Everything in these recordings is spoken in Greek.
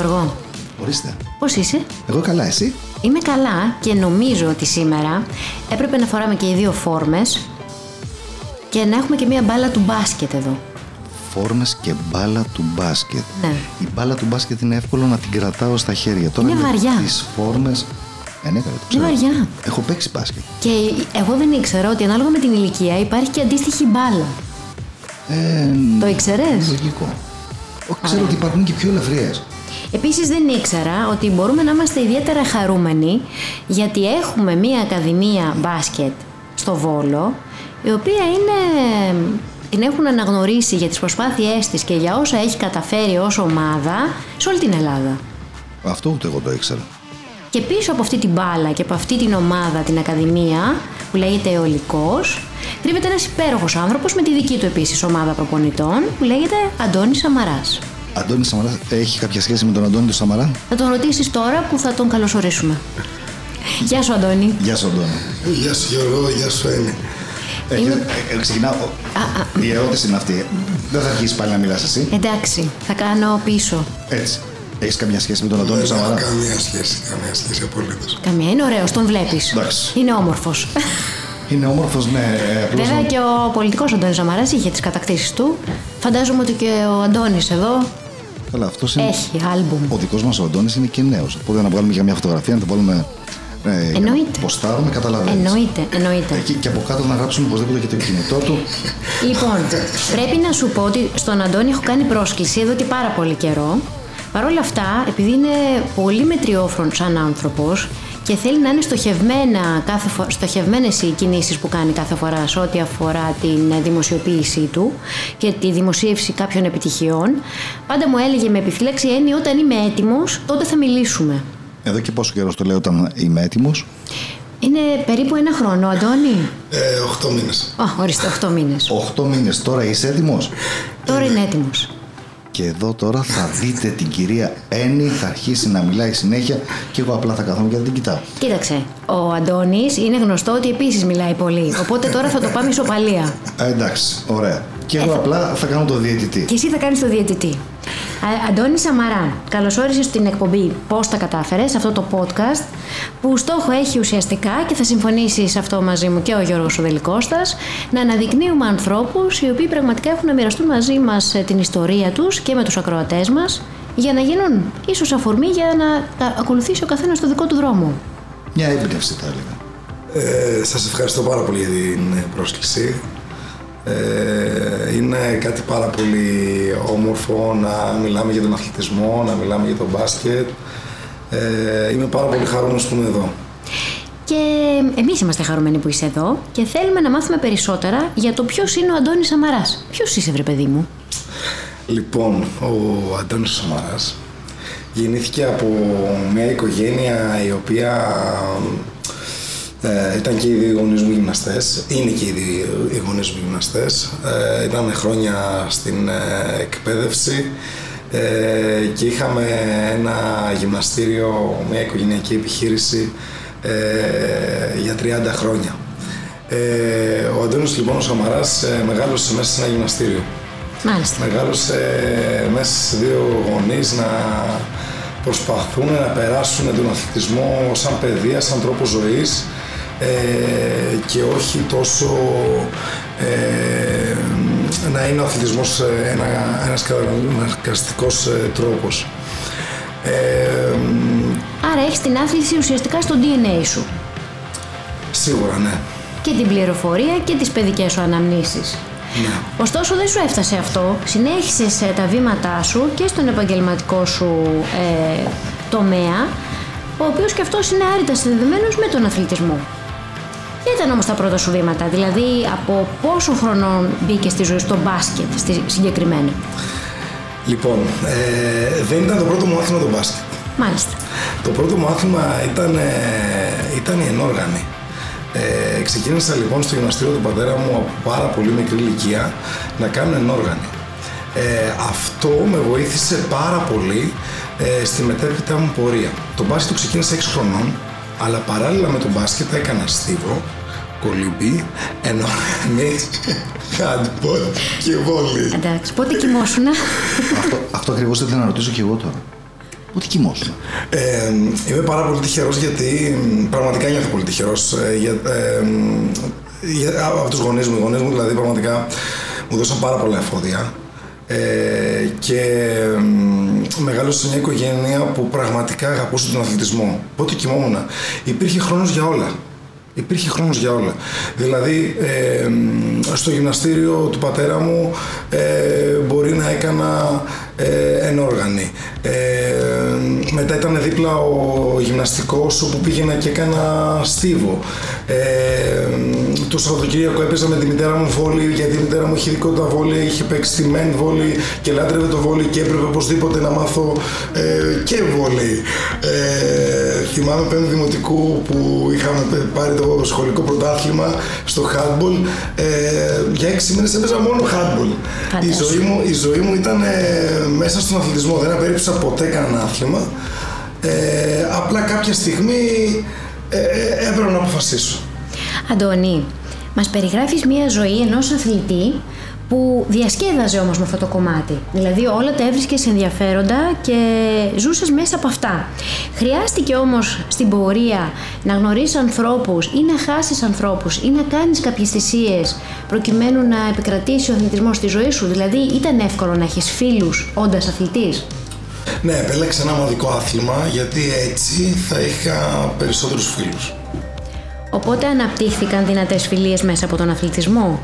Γιώργο, Ορίστε. πώς είσαι; Εγώ καλά, εσύ; Είμαι καλά και νομίζω ότι σήμερα έπρεπε να φοράμε και οι δύο φόρμες και να έχουμε και μία μπάλα του μπάσκετ εδώ. Φόρμες και μπάλα του μπάσκετ. Ναι. Η μπάλα του μπάσκετ είναι εύκολο να την κρατάω στα χέρια. Τώρα Είναι βαριά. Τις φόρμε. Ε, ναι, καλά, το ξέρω. βαριά. Έχω παίξει μπάσκετ. Και εγώ δεν ήξερα ότι ανάλογα με την ηλικία υπάρχει και αντίστοιχη μπάλα. Ε, Το ήξερες; Λογικό. Όχι, ξέρω ότι υπάρχουν και πιο ελαφριές. Επίσης δεν ήξερα ότι μπορούμε να είμαστε ιδιαίτερα χαρούμενοι γιατί έχουμε μία ακαδημία μπάσκετ στο Βόλο η οποία είναι, την έχουν αναγνωρίσει για τις προσπάθειές της και για όσα έχει καταφέρει ως ομάδα σε όλη την Ελλάδα. Αυτό ούτε εγώ το ήξερα. Και πίσω από αυτή την μπάλα και από αυτή την ομάδα, την Ακαδημία, που λέγεται Αιωλικός, κρύβεται ένας υπέροχος άνθρωπος με τη δική του επίσης ομάδα προπονητών, που λέγεται Αντώνης Σαμαράς. Αντώνη Σαμαρά έχει κάποια σχέση με τον Αντώνη του Σαμαρά; Θα τον ρωτήσεις τώρα που θα τον καλωσορίσουμε. Γεια σου Αντώνη. Γεια σου, Αντώνη. Γεια σου Γιώργο, γεια σου Έννη. Ε, ε, ε, ξεκινάω. Η ερώτηση είναι αυτή. Δεν θα αρχίσεις πάλι να μιλάς εσύ; Εντάξει, θα κάνω πίσω. Έτσι. Έχεις καμιά σχέση με τον Αντώνη Δεν έχω Σαμαρά; καμία σχέση, καμία σχέση απολύτως. Καμία, είναι ωραίος, τον βλέπεις. Εντάξει. Είναι όμορφος. Είναι όμορφος, ναι. ε, απλώς Βέβαια να- και ο πολιτικός Αντώνης Σαμαράς είχε τις κατακτήσεις του. Φαντάζομαι ότι και ο Αντώνης εδώ Καλά, αυτός είναι. έχει άλμπουμ. Ο δικός μας ο Αντώνης είναι και νέος. Οπότε να βγάλουμε για μια φωτογραφία, να το βάλουμε. Ε, για να Εννοείται. Ποστάρουμε, καταλαβαίνεις. Εννοείται, εννοείται. Εκεί και από κάτω να γράψουμε οπωσδήποτε και το κινητό του. Λοιπόν, πρέπει να σου πω ότι στον Αντώνη έχω κάνει πρόσκληση εδώ και πάρα πολύ καιρό. Παρ' όλα αυτά, επειδή είναι πολύ μετριόφρον σαν άνθρωπος και θέλει να είναι στοχευμένα κάθε φο... στοχευμένες οι κινήσεις που κάνει κάθε φορά σε ό,τι αφορά την δημοσιοποίησή του και τη δημοσίευση κάποιων επιτυχιών, πάντα μου έλεγε με επιφύλαξη έννοια όταν είμαι έτοιμος, τότε θα μιλήσουμε. Εδώ και πόσο καιρός το λέω όταν είμαι έτοιμος; Είναι περίπου ένα χρόνο, Αντώνη. Ε, 8 μήνες. Α, ορίστε, 8 μήνες. 8 μήνες τώρα είσαι έτοιμος; Τώρα είναι έτοιμος. Και εδώ τώρα θα δείτε την κυρία Έννη, θα αρχίσει να μιλάει συνέχεια και εγώ απλά θα καθόμαι και θα την κοιτάω. Κοίταξε, ο Αντώνης είναι γνωστό ότι επίσης μιλάει πολύ, οπότε τώρα θα το πάμε ισοπαλία. Ε, εντάξει, ωραία. Και εγώ απλά θα κάνω το διαιτητή. Και εσύ θα κάνεις το διαιτητή. Α, Αντώνη Σαμαρά, καλώς όρισες στην εκπομπή «Πώς τα κατάφερες», αυτό το podcast, που στόχο έχει ουσιαστικά, και θα συμφωνήσεις σε αυτό μαζί μου και ο Γιώργος ο Δελικώστας, να αναδεικνύουμε ανθρώπους οι οποίοι πραγματικά έχουν να μοιραστούν μαζί μας ε, την ιστορία τους και με τους ακροατές μας, για να γίνουν ίσως αφορμή για να τα ακολουθήσει ο καθένας το δικό του δρόμο. Μια έμπνευση θα έλεγα. Ε, σας ευχαριστώ πάρα πολύ για την ε, πρόσκληση. Ε, είναι κάτι πάρα πολύ όμορφο να μιλάμε για τον αθλητισμό, να μιλάμε για τον μπάσκετ. Ε, είμαι πάρα πολύ χαρούμενος που είμαι εδώ. Και εμείς είμαστε χαρούμενοι που είσαι εδώ και θέλουμε να μάθουμε περισσότερα για το ποιος είναι ο Αντώνης Σαμαράς. Ποιος είσαι βρε παιδί μου; Λοιπόν, ο Αντώνης Σαμαράς γεννήθηκε από μια οικογένεια η οποία ε, ήταν και οι δύο γονείς μου γυμναστές, είναι και οι δύο οι γονείς μου γυμναστές, ε, ήταν χρόνια στην ε, εκπαίδευση ε, και είχαμε ένα γυμναστήριο, μια οικογενειακή επιχείρηση ε, για 30 χρόνια. Ε, ο Αντώνης λοιπόν ο Σαμαράς ε, μεγάλωσε μέσα σε ένα γυμναστήριο. Μάλιστα. Μεγάλωσε μέσα σε δύο γονείς να προσπαθούν να περάσουν τον αθλητισμό σαν παιδεία, σαν τρόπο ζωής ε, και όχι τόσο ε, να είναι ο αθλητισμός ε, ένα, ένας καταναγκαστικός ε, τρόπος. Ε, Άρα έχεις την άθληση ουσιαστικά στο DNA σου. σίγουρα ναι. Και την πληροφορία και τις παιδικές σου αναμνήσεις. ναι. Ωστόσο δεν σου έφτασε αυτό. Συνέχισες ε, τα βήματά σου και στον επαγγελματικό σου ε, τομέα, ο οποίος και αυτός είναι άρρητα συνδεδεμένος με τον αθλητισμό. Ποια ήταν όμως τα πρώτα σου βήματα, δηλαδή από πόσο χρονών μπήκες στη ζωή στο μπάσκετ στη, συγκεκριμένα. Λοιπόν, ε, δεν ήταν το πρώτο μου άθλημα το μπάσκετ. Μάλιστα. Το πρώτο μου άθλημα ήταν, ε, ήταν η ενόργανη. Ε, ξεκίνησα λοιπόν στο γυμναστήριο του πατέρα μου από πάρα πολύ μικρή ηλικία να κάνω ενόργανη. Ε, αυτό με βοήθησε πάρα πολύ ε, στη μετέπειτα μου πορεία. Το μπάσκετ το ξεκίνησα 6 χρονών, αλλά παράλληλα με το μπάσκετ έκανα στίβο, κολυμπή, ενόργανη, handball και βόλι. Εντάξει, πότε κοιμόσουνα; αυτό αυτό ακριβώς ήθελα να ρωτήσω και εγώ τώρα. Ότι κοιμόσουν. Ε, είμαι πάρα πολύ τυχερός γιατί πραγματικά νιώθω πολύ τυχερός ε, για, ε, για, από τους γονείς μου. Οι γονείς μου δηλαδή πραγματικά μου δώσαν πάρα πολλά εφόδια ε, και ε, μεγάλωσα σε μια οικογένεια που πραγματικά αγαπούσε τον αθλητισμό. Πότε κοιμόμουν. Υπήρχε χρόνος για όλα. Υπήρχε χρόνος για όλα. Δηλαδή, ε, στο γυμναστήριο του πατέρα μου ε, μπορεί να έκανα ε, ενόργανη. Ε, μετά ήταν δίπλα ο γυμναστικός όπου πήγαινα και έκανα στίβο. Ε, το Σαββατοκύριακο έπαιζα με τη μητέρα μου βόλη γιατί η μητέρα μου είχε δικότητα βόλη, είχε παίξει τη μεν βόλη και λάτρευε το βόλη και έπρεπε οπωσδήποτε να μάθω ε, και βόλη. Ε, θυμάμαι πέντε δημοτικού που είχαμε πάρει το σχολικό πρωτάθλημα στο handball. Ε, για έξι μήνες έπαιζα μόνο handball. Η ζωή, μου, η ζωή μου ήταν μέσα στον αθλητισμό. Δεν απέριψα ποτέ κανένα άθλημα. Ε, απλά κάποια στιγμή ε, ε, έπρεπε να αποφασίσω. Αντώνη, μας περιγράφεις μια ζωή ενός αθλητή που διασκέδαζε όμως με αυτό το κομμάτι. Δηλαδή όλα τα έβρισκες ενδιαφέροντα και ζούσες μέσα από αυτά. Χρειάστηκε όμως στην πορεία να γνωρίσεις ανθρώπους ή να χάσεις ανθρώπους ή να κάνεις κάποιες θυσίες προκειμένου να επικρατήσει ο αθλητισμός στη ζωή σου. Δηλαδή ήταν εύκολο να έχεις φίλους όντας αθλητής. Ναι, επέλεξα ένα ομαδικό άθλημα γιατί έτσι θα είχα περισσότερους φίλους. Οπότε αναπτύχθηκαν δυνατές φιλίες μέσα από τον αθλητισμό;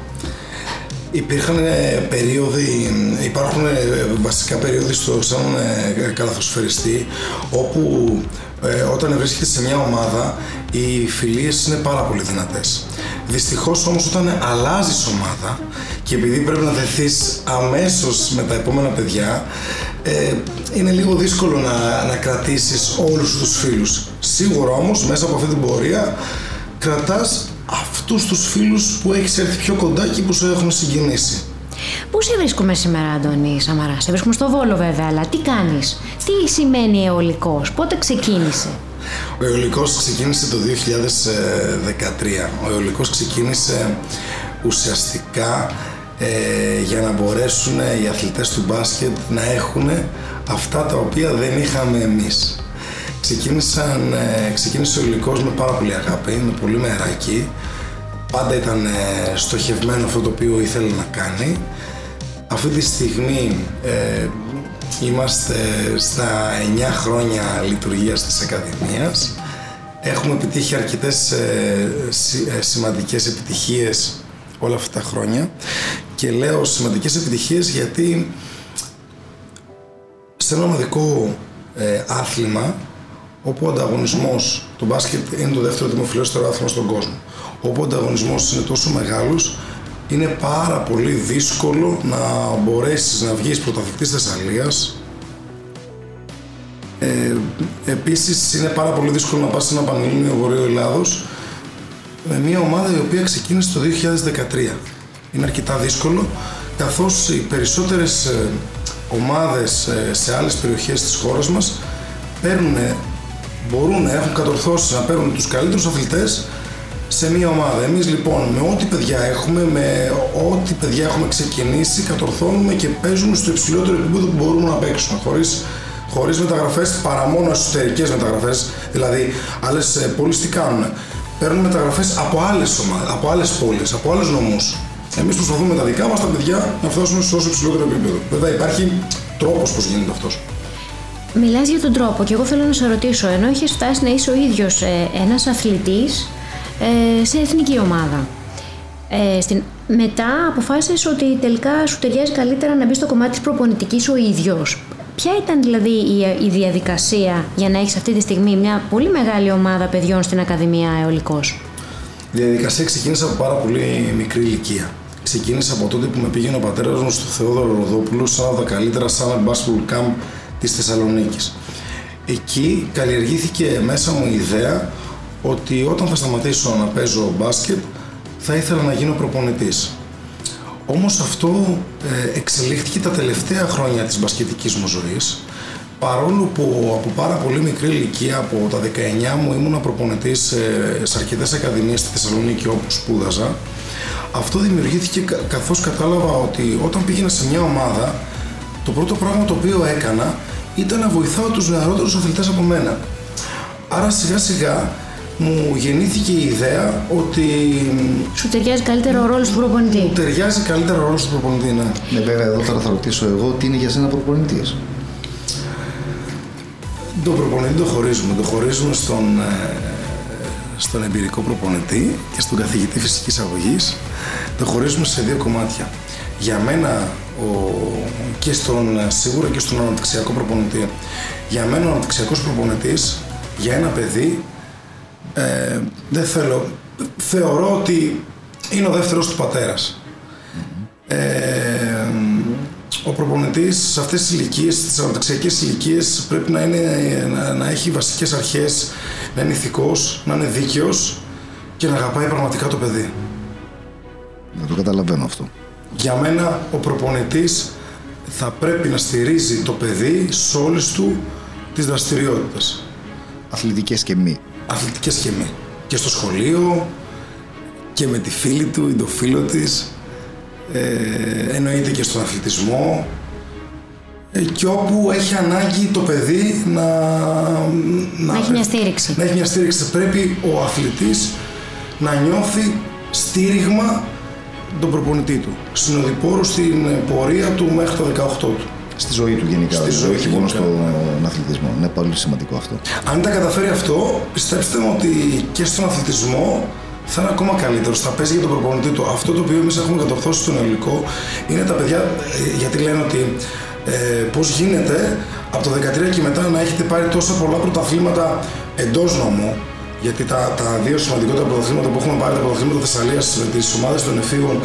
Υπήρχαν ε, περίοδοι, υπάρχουν ε, βασικά περίοδοι στο σαν ε, καλαθοσφαιριστή όπου όταν βρίσκεσαι σε μια ομάδα οι φιλίες είναι πάρα πολύ δυνατές. Δυστυχώς όμως όταν αλλάζεις ομάδα και επειδή πρέπει να δεθείς αμέσως με τα επόμενα παιδιά είναι λίγο δύσκολο να, να κρατήσεις όλους τους φίλους. Σίγουρα όμως μέσα από αυτή την πορεία κρατάς αυτούς τους φίλους που έχεις έρθει πιο κοντά και που σου έχουν συγκινήσει. Πού σε βρίσκουμε σήμερα, Αντώνη Σαμαρά, σε βρίσκουμε στο Βόλο βέβαια, αλλά τι κάνεις, τι σημαίνει αιωλικός, πότε ξεκίνησε; Ο αιωλικός ξεκίνησε το 2013. Ο αιωλικός ξεκίνησε ουσιαστικά ε, για να μπορέσουν οι αθλητές του μπάσκετ να έχουν αυτά τα οποία δεν είχαμε εμείς. Ξεκίνησαν, ε, ξεκίνησε ο υλικός με πάρα πολύ αγάπη, με πολύ μεράκι. Πάντα ήταν ε, στοχευμένο αυτό το οποίο ήθελε να κάνει. Αυτή τη στιγμή ε, είμαστε στα 9 χρόνια λειτουργίας της Ακαδημίας. Έχουμε επιτύχει αρκετές ε, σημαντικές επιτυχίες όλα αυτά τα χρόνια και λέω σημαντικές επιτυχίες γιατί σε ένα ομαδικό άθλημα όπου ο ανταγωνισμός του μπάσκετ είναι το δεύτερο δημοφιλέστερο άθλημα στον κόσμο. Όπου ο ανταγωνισμός είναι τόσο μεγάλος, είναι πάρα πολύ δύσκολο να μπορέσεις να βγεις πρωταθλητής Θεσσαλίας. Ε, Επίσης, είναι πάρα πολύ δύσκολο να πας σε ένα Πανελλήνιο Βορείο Ελλάδος με μια ομάδα η οποία ξεκίνησε το 2013. Είναι αρκετά δύσκολο, καθώς οι περισσότερες ε, ομάδες ε, σε άλλες περιοχές της χώρας μας παίρνουν μπορούν να έχουν κατορθώσεις να παίρνουν τους καλύτερους αθλητές σε μια ομάδα. Εμείς λοιπόν με ό,τι παιδιά έχουμε, με ό,τι παιδιά έχουμε ξεκινήσει, κατορθώνουμε και παίζουμε στο υψηλότερο επίπεδο που μπορούμε να παίξουμε. Χωρίς, χωρίς μεταγραφές, παρά μόνο εσωτερικές μεταγραφές. Δηλαδή, άλλες ε, πόλεις τι κάνουν. Παίρνουν μεταγραφές από άλλες ομάδες, από άλλες πόλεις, από άλλους νομούς. Εμείς προσπαθούμε με τα δικά μας τα παιδιά να φτάσουμε στο όσο υψηλότερο επίπεδο. Βέβαια υπάρχει τρόπος πώς γίνεται αυτός. Μιλάς για τον τρόπο και εγώ θέλω να σε ρωτήσω, ενώ έχεις φτάσει να είσαι ο ίδιος ε, ένας αθλητής ε, σε εθνική ομάδα. Ε, στην... Μετά αποφάσισες ότι τελικά σου ταιριάζει καλύτερα να μπεις στο κομμάτι της προπονητικής ο ίδιος. Ποια ήταν δηλαδή η, η διαδικασία για να έχεις αυτή τη στιγμή μια πολύ μεγάλη ομάδα παιδιών στην Ακαδημία Αεολικός. Η διαδικασία ξεκίνησε από πάρα πολύ μικρή ηλικία. Ξεκίνησε από τότε που με πήγαινε ο πατέρας μου στο Θεόδωρο Ροδόπουλο σαν από τα καλύτερα summer basketball camp της Θεσσαλονίκης. Εκεί καλλιεργήθηκε μέσα μου η ιδέα ότι όταν θα σταματήσω να παίζω μπάσκετ θα ήθελα να γίνω προπονητής. Όμως αυτό ε, εξελίχθηκε τα τελευταία χρόνια της μπασκετικής μου ζωής παρόλο που από πάρα πολύ μικρή ηλικία, από τα 19 μου ήμουν προπονητής ε, σε αρκετές ακαδημίες στη Θεσσαλονίκη όπου σπούδαζα αυτό δημιουργήθηκε καθώς κατάλαβα ότι όταν πήγαινα σε μια ομάδα το πρώτο πράγμα το οποίο έκανα ήταν να βοηθάω τους νεαρότερους αθλητές από μένα. Άρα σιγά σιγά μου γεννήθηκε η ιδέα ότι Σου ταιριάζει καλύτερα ο ρόλος του προπονητή. μου ταιριάζει καλύτερα ο ρόλος του προπονητή. Ναι. Ναι, βέβαια, εδώ τώρα θα ρωτήσω εγώ τι είναι για σένα προπονητής. Τον προπονητή το χωρίζουμε. Το χωρίζουμε στον, ε, στον εμπειρικό προπονητή και στον καθηγητή φυσικής αγωγής. Το χωρίζουμε σε δύο κομμάτια. Για μένα ο, και στον, ε, σίγουρα και στον αναπτυξιακό προπονητή. Για μένα ο αναπτυξιακός προπονητής για ένα παιδί ε, δεν θέλω, θεωρώ ότι είναι ο δεύτερος του πατέρας. Ε, ο προπονητής σε αυτές τις ηλικίες, τις αναπτυξιακές ηλικίες πρέπει να, είναι, να, να έχει βασικές αρχές, να είναι ηθικός, να είναι δίκαιος και να αγαπάει πραγματικά το παιδί. Δεν το καταλαβαίνω αυτό. Για μένα ο προπονητής θα πρέπει να στηρίζει το παιδί σε όλες του τις δραστηριότητες. Αθλητικές και μη. Αθλητικές και μη. Και στο σχολείο και με τη φίλη του ή το φίλο της. Ε, εννοείται και στον αθλητισμό. Ε, και όπου έχει ανάγκη το παιδί να... Να έχει μια στήριξη. Να έχει μια στήριξη. Πρέπει ο αθλητής να νιώθει στήριγμα τον προπονητή του. Συνοδοιπόρο στην πορεία του μέχρι το 18 του. Στη ζωή του γενικά. Στη ζωή όχι του μόνο γενικά. στον αθλητισμό. Είναι πολύ σημαντικό αυτό. Αν τα καταφέρει αυτό, πιστέψτε μου ότι και στον αθλητισμό θα είναι ακόμα καλύτερος. Θα παίζει για τον προπονητή του. Αυτό το οποίο εμείς έχουμε κατορθώσει στον ελληνικό είναι τα παιδιά, ε, γιατί λένε ότι ε, πώς γίνεται από το 13 και μετά να έχετε πάρει τόσα πολλά πρωταθλήματα εντός νομού. Γιατί τα, τα δύο σημαντικότερα πρωταθλήματα που έχουμε πάρει, τα πρωταθλήματα Θεσσαλίας με τις ομάδες των εφήβων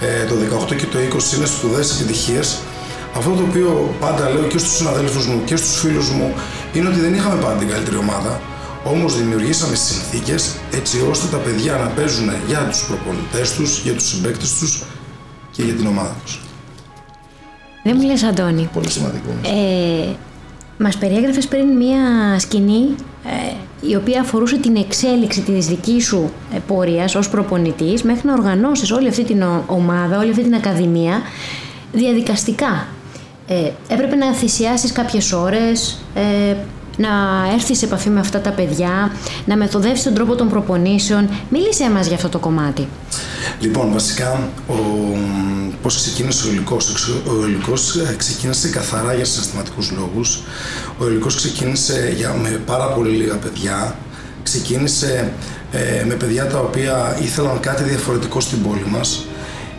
ε, το 18 και το 20 είναι σπουδαίε επιτυχίε. Αυτό το οποίο πάντα λέω και στους συναδέλφους μου και στους φίλους μου είναι ότι δεν είχαμε πάντα την καλύτερη ομάδα, όμως δημιουργήσαμε συνθήκες έτσι ώστε τα παιδιά να παίζουν για τους προπονητές τους, για τους συμπαίκτες τους και για την ομάδα τους. Δεν μου λες Αντώνη. Πολύ σημαντικό. Ε, μας περιέγραφες πριν μία σκηνή ε, η οποία αφορούσε την εξέλιξη της δικής σου ε, πορείας ως προπονητής μέχρι να οργανώσεις όλη αυτή την ο- ομάδα, όλη αυτή την ακαδημία διαδικαστικά. Ε, έπρεπε να θυσιάσεις κάποιες ώρες, ε, να έρθεις σε επαφή με αυτά τα παιδιά, να μεθοδεύσεις τον τρόπο των προπονήσεων. Μίλησέ μας για αυτό το κομμάτι. Λοιπόν, βασικά, ο, πώς ξεκίνησε ο υλικός. Εξ- Ο υλικός ε, ξεκίνησε καθαρά για συναισθηματικούς λόγους. Ο υλικός ξεκίνησε για, με πάρα πολύ λίγα παιδιά. Ξεκίνησε ε, με παιδιά τα οποία ήθελαν κάτι διαφορετικό στην πόλη μας.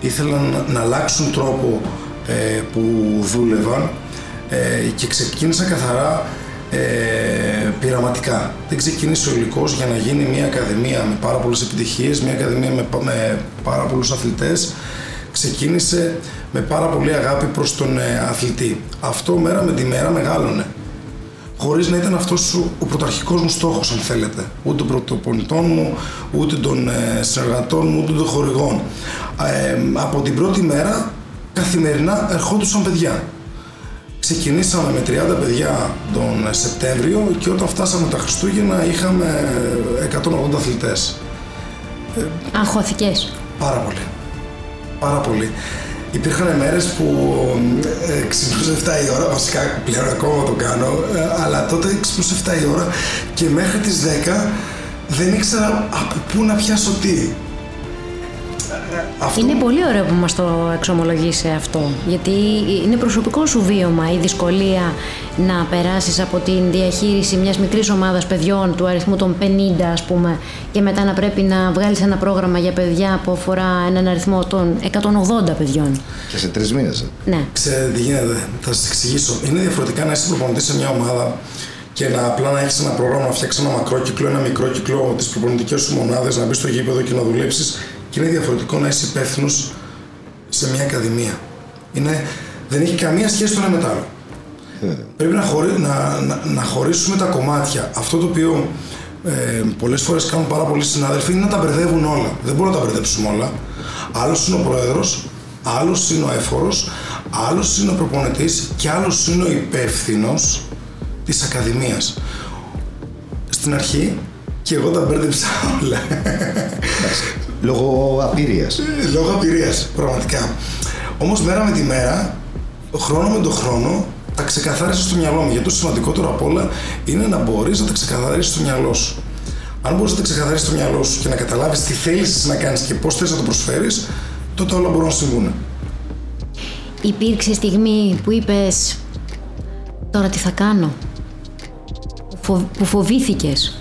Ήθελαν να αλλάξουν τρόπο ε, που δούλευαν ε, και ξεκίνησα καθαρά ε, πειραματικά. Δεν ξεκίνησε ο υλικός για να γίνει μια ακαδημία με πάρα πολλές επιτυχίες, μια ακαδημία με, πα- με πάρα πολλούς αθλητές. Ξεκίνησε με πάρα πολύ αγάπη προς τον ε, αθλητή. Αυτό μέρα με τη μέρα μεγάλωνε. Χωρίς να ήταν αυτός σου- ο πρωταρχικός μου στόχος, αν θέλετε. Ούτε των πρωτοπονητών μου, ούτε των ε, συνεργατών μου, ούτε των χορηγών. Ε, από την πρώτη μέρα, καθημερινά ερχόντουσαν παιδιά. Ξεκινήσαμε με 30 παιδιά τον ε, Σεπτέμβριο και όταν φτάσαμε τα Χριστούγεννα είχαμε ε, 180 αθλητές. Αγχώθηκες; Πάρα πολύ. Πάρα πολύ. Υπήρχαν μέρες που ε, ξυπνούσα 7 η ώρα, βασικά πλέον ακόμα το κάνω, ε, αλλά τότε ξυπνούσα 7 η ώρα και μέχρι τις 10 δεν ήξερα από πού να πιάσω τι. Αυτό Είναι πολύ ωραίο που μας το εξομολογείς αυτό, γιατί είναι προσωπικό σου βίωμα η δυσκολία να περάσεις από την διαχείριση μιας μικρής ομάδας παιδιών του αριθμού των 50 ας πούμε και μετά να πρέπει να βγάλεις ένα πρόγραμμα για παιδιά που αφορά έναν αριθμό των 180 παιδιών. Και σε τρεις μήνες. Ναι. Ξέρετε τι γίνεται, θα σας εξηγήσω. Είναι διαφορετικά να είσαι προπονητής σε μια ομάδα και να απλά να έχεις ένα πρόγραμμα, να φτιάξεις ένα μακρό κύκλο, ένα μικρό κύκλο, τις προπονητικές σου μονάδες, να μπεις στο γήπεδο και να δουλέψεις. Και είναι διαφορετικό να είσαι υπεύθυνος σε μια ακαδημία. Είναι, δεν έχει καμία σχέση το ένα με το άλλο. Πρέπει να, χωρί, να, να, να χωρίσουμε τα κομμάτια. Αυτό το οποίο ε, πολλές φορές κάνουν πάρα πολλοί συνάδελφοι είναι να τα μπερδεύουν όλα. Δεν μπορούν να τα μπερδέψουμε όλα. Άλλος είναι ο πρόεδρος, άλλος είναι ο έφορος, άλλος είναι ο προπονητής και άλλος είναι ο υπεύθυνος της Ακαδημίας. Στην αρχή και εγώ τα μπέρδεψα όλα. Λόγω απειρίας. Λόγω απειρίας, πραγματικά. Όμως μέρα με τη μέρα, χρόνο με τον χρόνο, τα ξεκαθάρισα στο μυαλό μου. Γιατί το σημαντικότερο απ' όλα είναι να μπορείς να τα ξεκαθαρίσει στο μυαλό σου. Αν μπορείς να τα ξεκαθαρίσει στο μυαλό σου και να καταλάβεις τι θέλεις να κάνεις και πώς θες να το προσφέρεις, τότε όλα μπορούν να συμβούν. Υπήρξε στιγμή που είπες τώρα τι θα κάνω, που, που φοβήθηκες;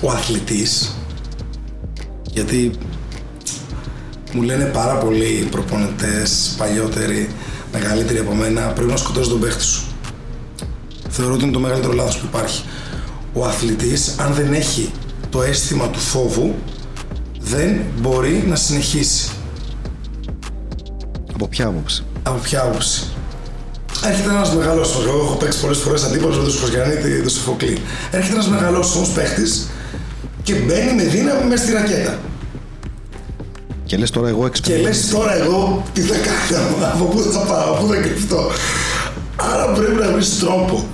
ο αθλητής, γιατί μου λένε πάρα πολλοί προπονητές, παλιότεροι, μεγαλύτεροι από μένα, πρέπει να σκοτώσει τον παίχτη σου. Θεωρώ ότι είναι το μεγαλύτερο λάθος που υπάρχει. Ο αθλητής, αν δεν έχει το αίσθημα του φόβου, δεν μπορεί να συνεχίσει. Από ποια άποψη; Από ποια άποψη; Έρχεται ένας μεγάλο. Εγώ έχω παίξει πολλές φορές αντίπαλος με τον Σκοσκιανίτη, τον Σοφοκλή. Έρχεται ένας μεγάλο όμως παίχτης και μπαίνει με δύναμη μέσα στη ρακέτα. Και λες τώρα εγώ Και λες τώρα εγώ τι θα κάνω, από πού θα πάω, πού θα κρυφτώ. Άρα πρέπει να βρεις τρόπο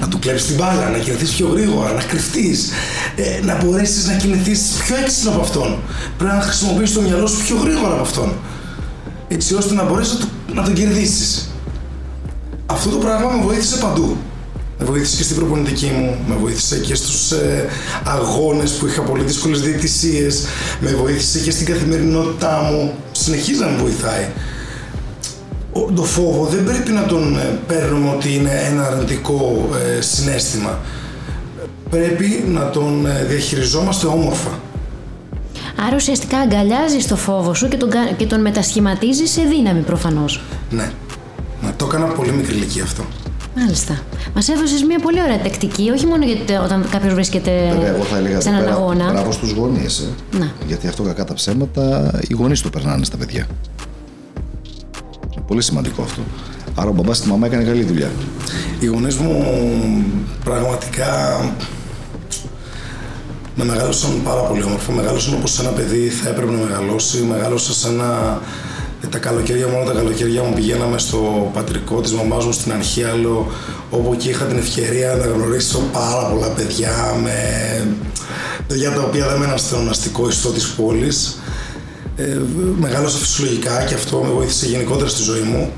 να του κλέψεις την μπάλα, να κινηθείς πιο γρήγορα, να κρυφτείς, ε, να μπορέσεις να κινηθείς πιο έξυπνα από αυτόν. Πρέπει να χρησιμοποιήσεις το μυαλό σου πιο γρήγορα από αυτόν έτσι ώστε να μπορέσεις να, να τον κερδίσεις. Αυτό το πράγμα με βοήθησε παντού. Με βοήθησε και στην προπονητική μου, με βοήθησε και στους ε, αγώνες που είχα πολύ δύσκολες διαιτησίες, με βοήθησε και στην καθημερινότητά μου, συνεχίζει να με βοηθάει. Ο, το φόβο δεν πρέπει να τον ε, παίρνουμε ότι είναι ένα αρνητικό ε, συνέστημα. Πρέπει να τον ε, διαχειριζόμαστε όμορφα. Άρα ουσιαστικά αγκαλιάζεις το φόβο σου και τον, και τον μετασχηματίζεις σε δύναμη προφανώς. Ναι. Να το έκανα πολύ μικρή ηλικία αυτό. Μάλιστα. Μας έδωσες μια πολύ ωραία τακτική, όχι μόνο γιατί όταν κάποιος βρίσκεται εγώ θα έλεγα σε έναν πέρα, αγώνα. Μπράβο στους γονείς. Ε. Να. Γιατί αυτό κακά τα ψέματα οι γονείς το περνάνε στα παιδιά. Πολύ σημαντικό αυτό. Άρα ο μπαμπάς και η μαμά έκανε καλή δουλειά. Οι γονείς μου πραγματικά με μεγάλωσαν πάρα πολύ όμορφο. Μεγάλωσαν όπως ένα παιδί θα έπρεπε να μεγαλώσει. Μεγάλωσα σαν ένα. Τα καλοκαίρια μου, όλα τα καλοκαίρια μου πηγαίναμε στο πατρικό της μαμάς μου στην Αρχίαλο, όπου εκεί είχα την ευκαιρία να γνωρίσω πάρα πολλά παιδιά με παιδιά τα οποία δεν μέναν στον αστικό ιστό της πόλης. Ε, μεγάλωσα φυσιολογικά και αυτό με βοήθησε γενικότερα στη ζωή μου.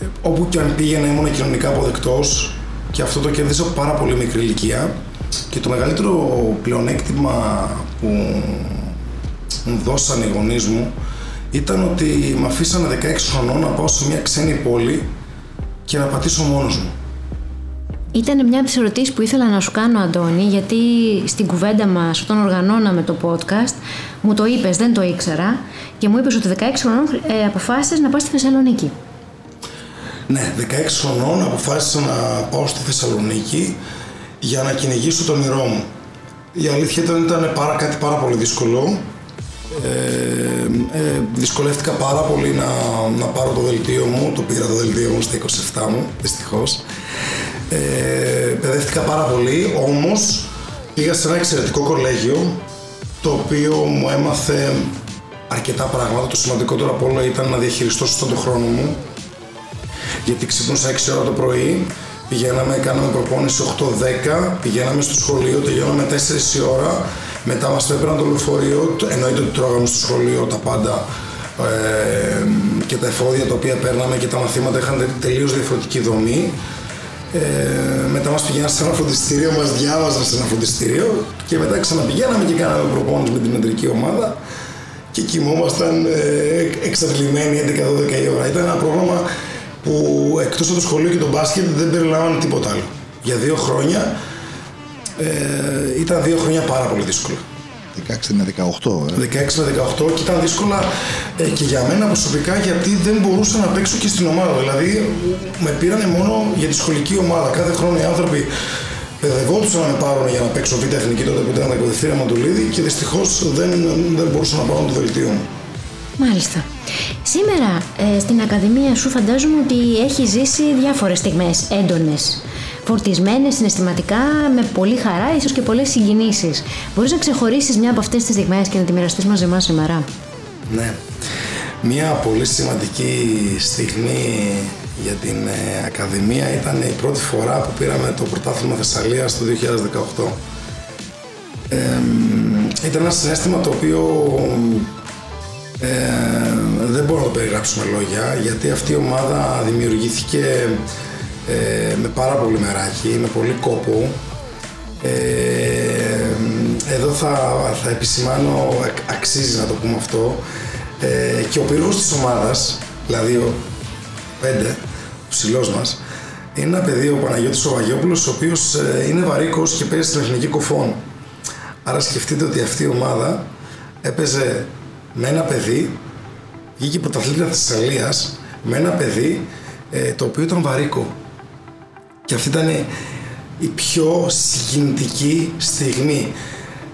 Ε, όπου και αν πήγαινα ήμουν κοινωνικά αποδεκτός και αυτό το κέρδισα πάρα πολύ μικρή ηλικία. Και το μεγαλύτερο πλεονέκτημα που μου δώσαν οι γονείς μου ήταν ότι με αφήσανε 16 χρονών να πάω σε μια ξένη πόλη και να πατήσω μόνος μου. Ήταν μια από τις ερωτήσεις που ήθελα να σου κάνω, Αντώνη, γιατί στην κουβέντα μας, όταν οργανώναμε το podcast, μου το είπες, δεν το ήξερα, και μου είπες ότι 16 χρονών ε, αποφάσισες να πας στη Θεσσαλονίκη. Ναι, 16 χρονών αποφάσισα να πάω στη Θεσσαλονίκη για να κυνηγήσω το όνειρό μου. Η αλήθεια ήταν ήταν πάρα, κάτι πάρα πολύ δύσκολο. Ε, ε, δυσκολεύτηκα πάρα πολύ να, να πάρω το δελτίο μου. Το πήρα το δελτίο μου στα 27 μου, δυστυχώς. Ε, παιδεύτηκα πάρα πολύ, όμως πήγα σε ένα εξαιρετικό κολέγιο το οποίο μου έμαθε αρκετά πράγματα. Το σημαντικότερο από όλα ήταν να διαχειριστώ σωστά τον χρόνο μου γιατί ξύπνωσα 6 ώρα το πρωί, Πηγαίναμε, κάναμε προπόνηση 8-10, πηγαίναμε στο σχολείο, τελειώναμε 4 η ώρα. Μετά μας έπαιρναν το λεωφορείο, εννοείται ότι τρώγαμε στο σχολείο τα πάντα ε, και τα εφόδια τα οποία παίρναμε και τα μαθήματα είχαν τελείως διαφορετική δομή. Ε, μετά μας πηγαίναν σε ένα φροντιστήριο, μας διάβαζαν σε ένα φροντιστήριο και μετά ξαναπηγαίναμε και κάναμε προπόνηση με την εντρική ομάδα και κοιμόμασταν ε, εξαντλημένοι 11-12 η ώρα. Ήταν ένα πρόγραμμα που εκτός από το σχολείο και το μπάσκετ δεν περιλάμβανε τίποτα άλλο. Για δύο χρόνια ε, ήταν δύο χρόνια πάρα πολύ δύσκολα. 16 με 18. Ε. 16 με 18 και ήταν δύσκολα ε, και για μένα προσωπικά γιατί δεν μπορούσα να παίξω και στην ομάδα. Δηλαδή με πήρανε μόνο για τη σχολική ομάδα. Κάθε χρόνο οι άνθρωποι παιδευόντουσαν να με πάρουν για να παίξω β' εθνική τότε που ήταν εκπαιδευτήρια Μαντουλίδη και δυστυχώς δεν, δεν μπορούσαν να πάρουν το δελτίο μου. Μάλιστα. Σήμερα ε, στην Ακαδημία σου φαντάζομαι ότι έχει ζήσει διάφορες στιγμές έντονες, φορτισμένες συναισθηματικά, με πολύ χαρά, ίσως και πολλές συγκινήσεις. Μπορείς να ξεχωρίσεις μια από αυτές τις στιγμές και να τη μοιραστείς μαζί μας σήμερα. Ναι. Μια πολύ σημαντική στιγμή για την ε, Ακαδημία ήταν η πρώτη φορά που πήραμε το πρωτάθλημα Θεσσαλίας το 2018. Ε, ήταν ένα συνέστημα το οποίο ε, δεν μπορώ να το περιγράψω με λόγια γιατί αυτή η ομάδα δημιουργήθηκε ε, με πάρα πολύ μεράκι, με πολύ κόπο. Ε, εδώ θα, θα επισημάνω, αξίζει να το πούμε αυτό, ε, και ο πύργος της ομάδας, δηλαδή ο πέντε, ο ψηλός μας, είναι ένα παιδί, ο Παναγιώτης ο Βαγιόπουλος, ο οποίος ε, είναι βαρύκος και παίζει στην Εθνική Κοφών. Άρα σκεφτείτε ότι αυτή η ομάδα έπαιζε με ένα παιδί, βγήκε πρωταθλήτρια της Θεσσαλίας, με ένα παιδί ε, το οποίο ήταν βαρύκο. Και αυτή ήταν η πιο συγκινητική στιγμή.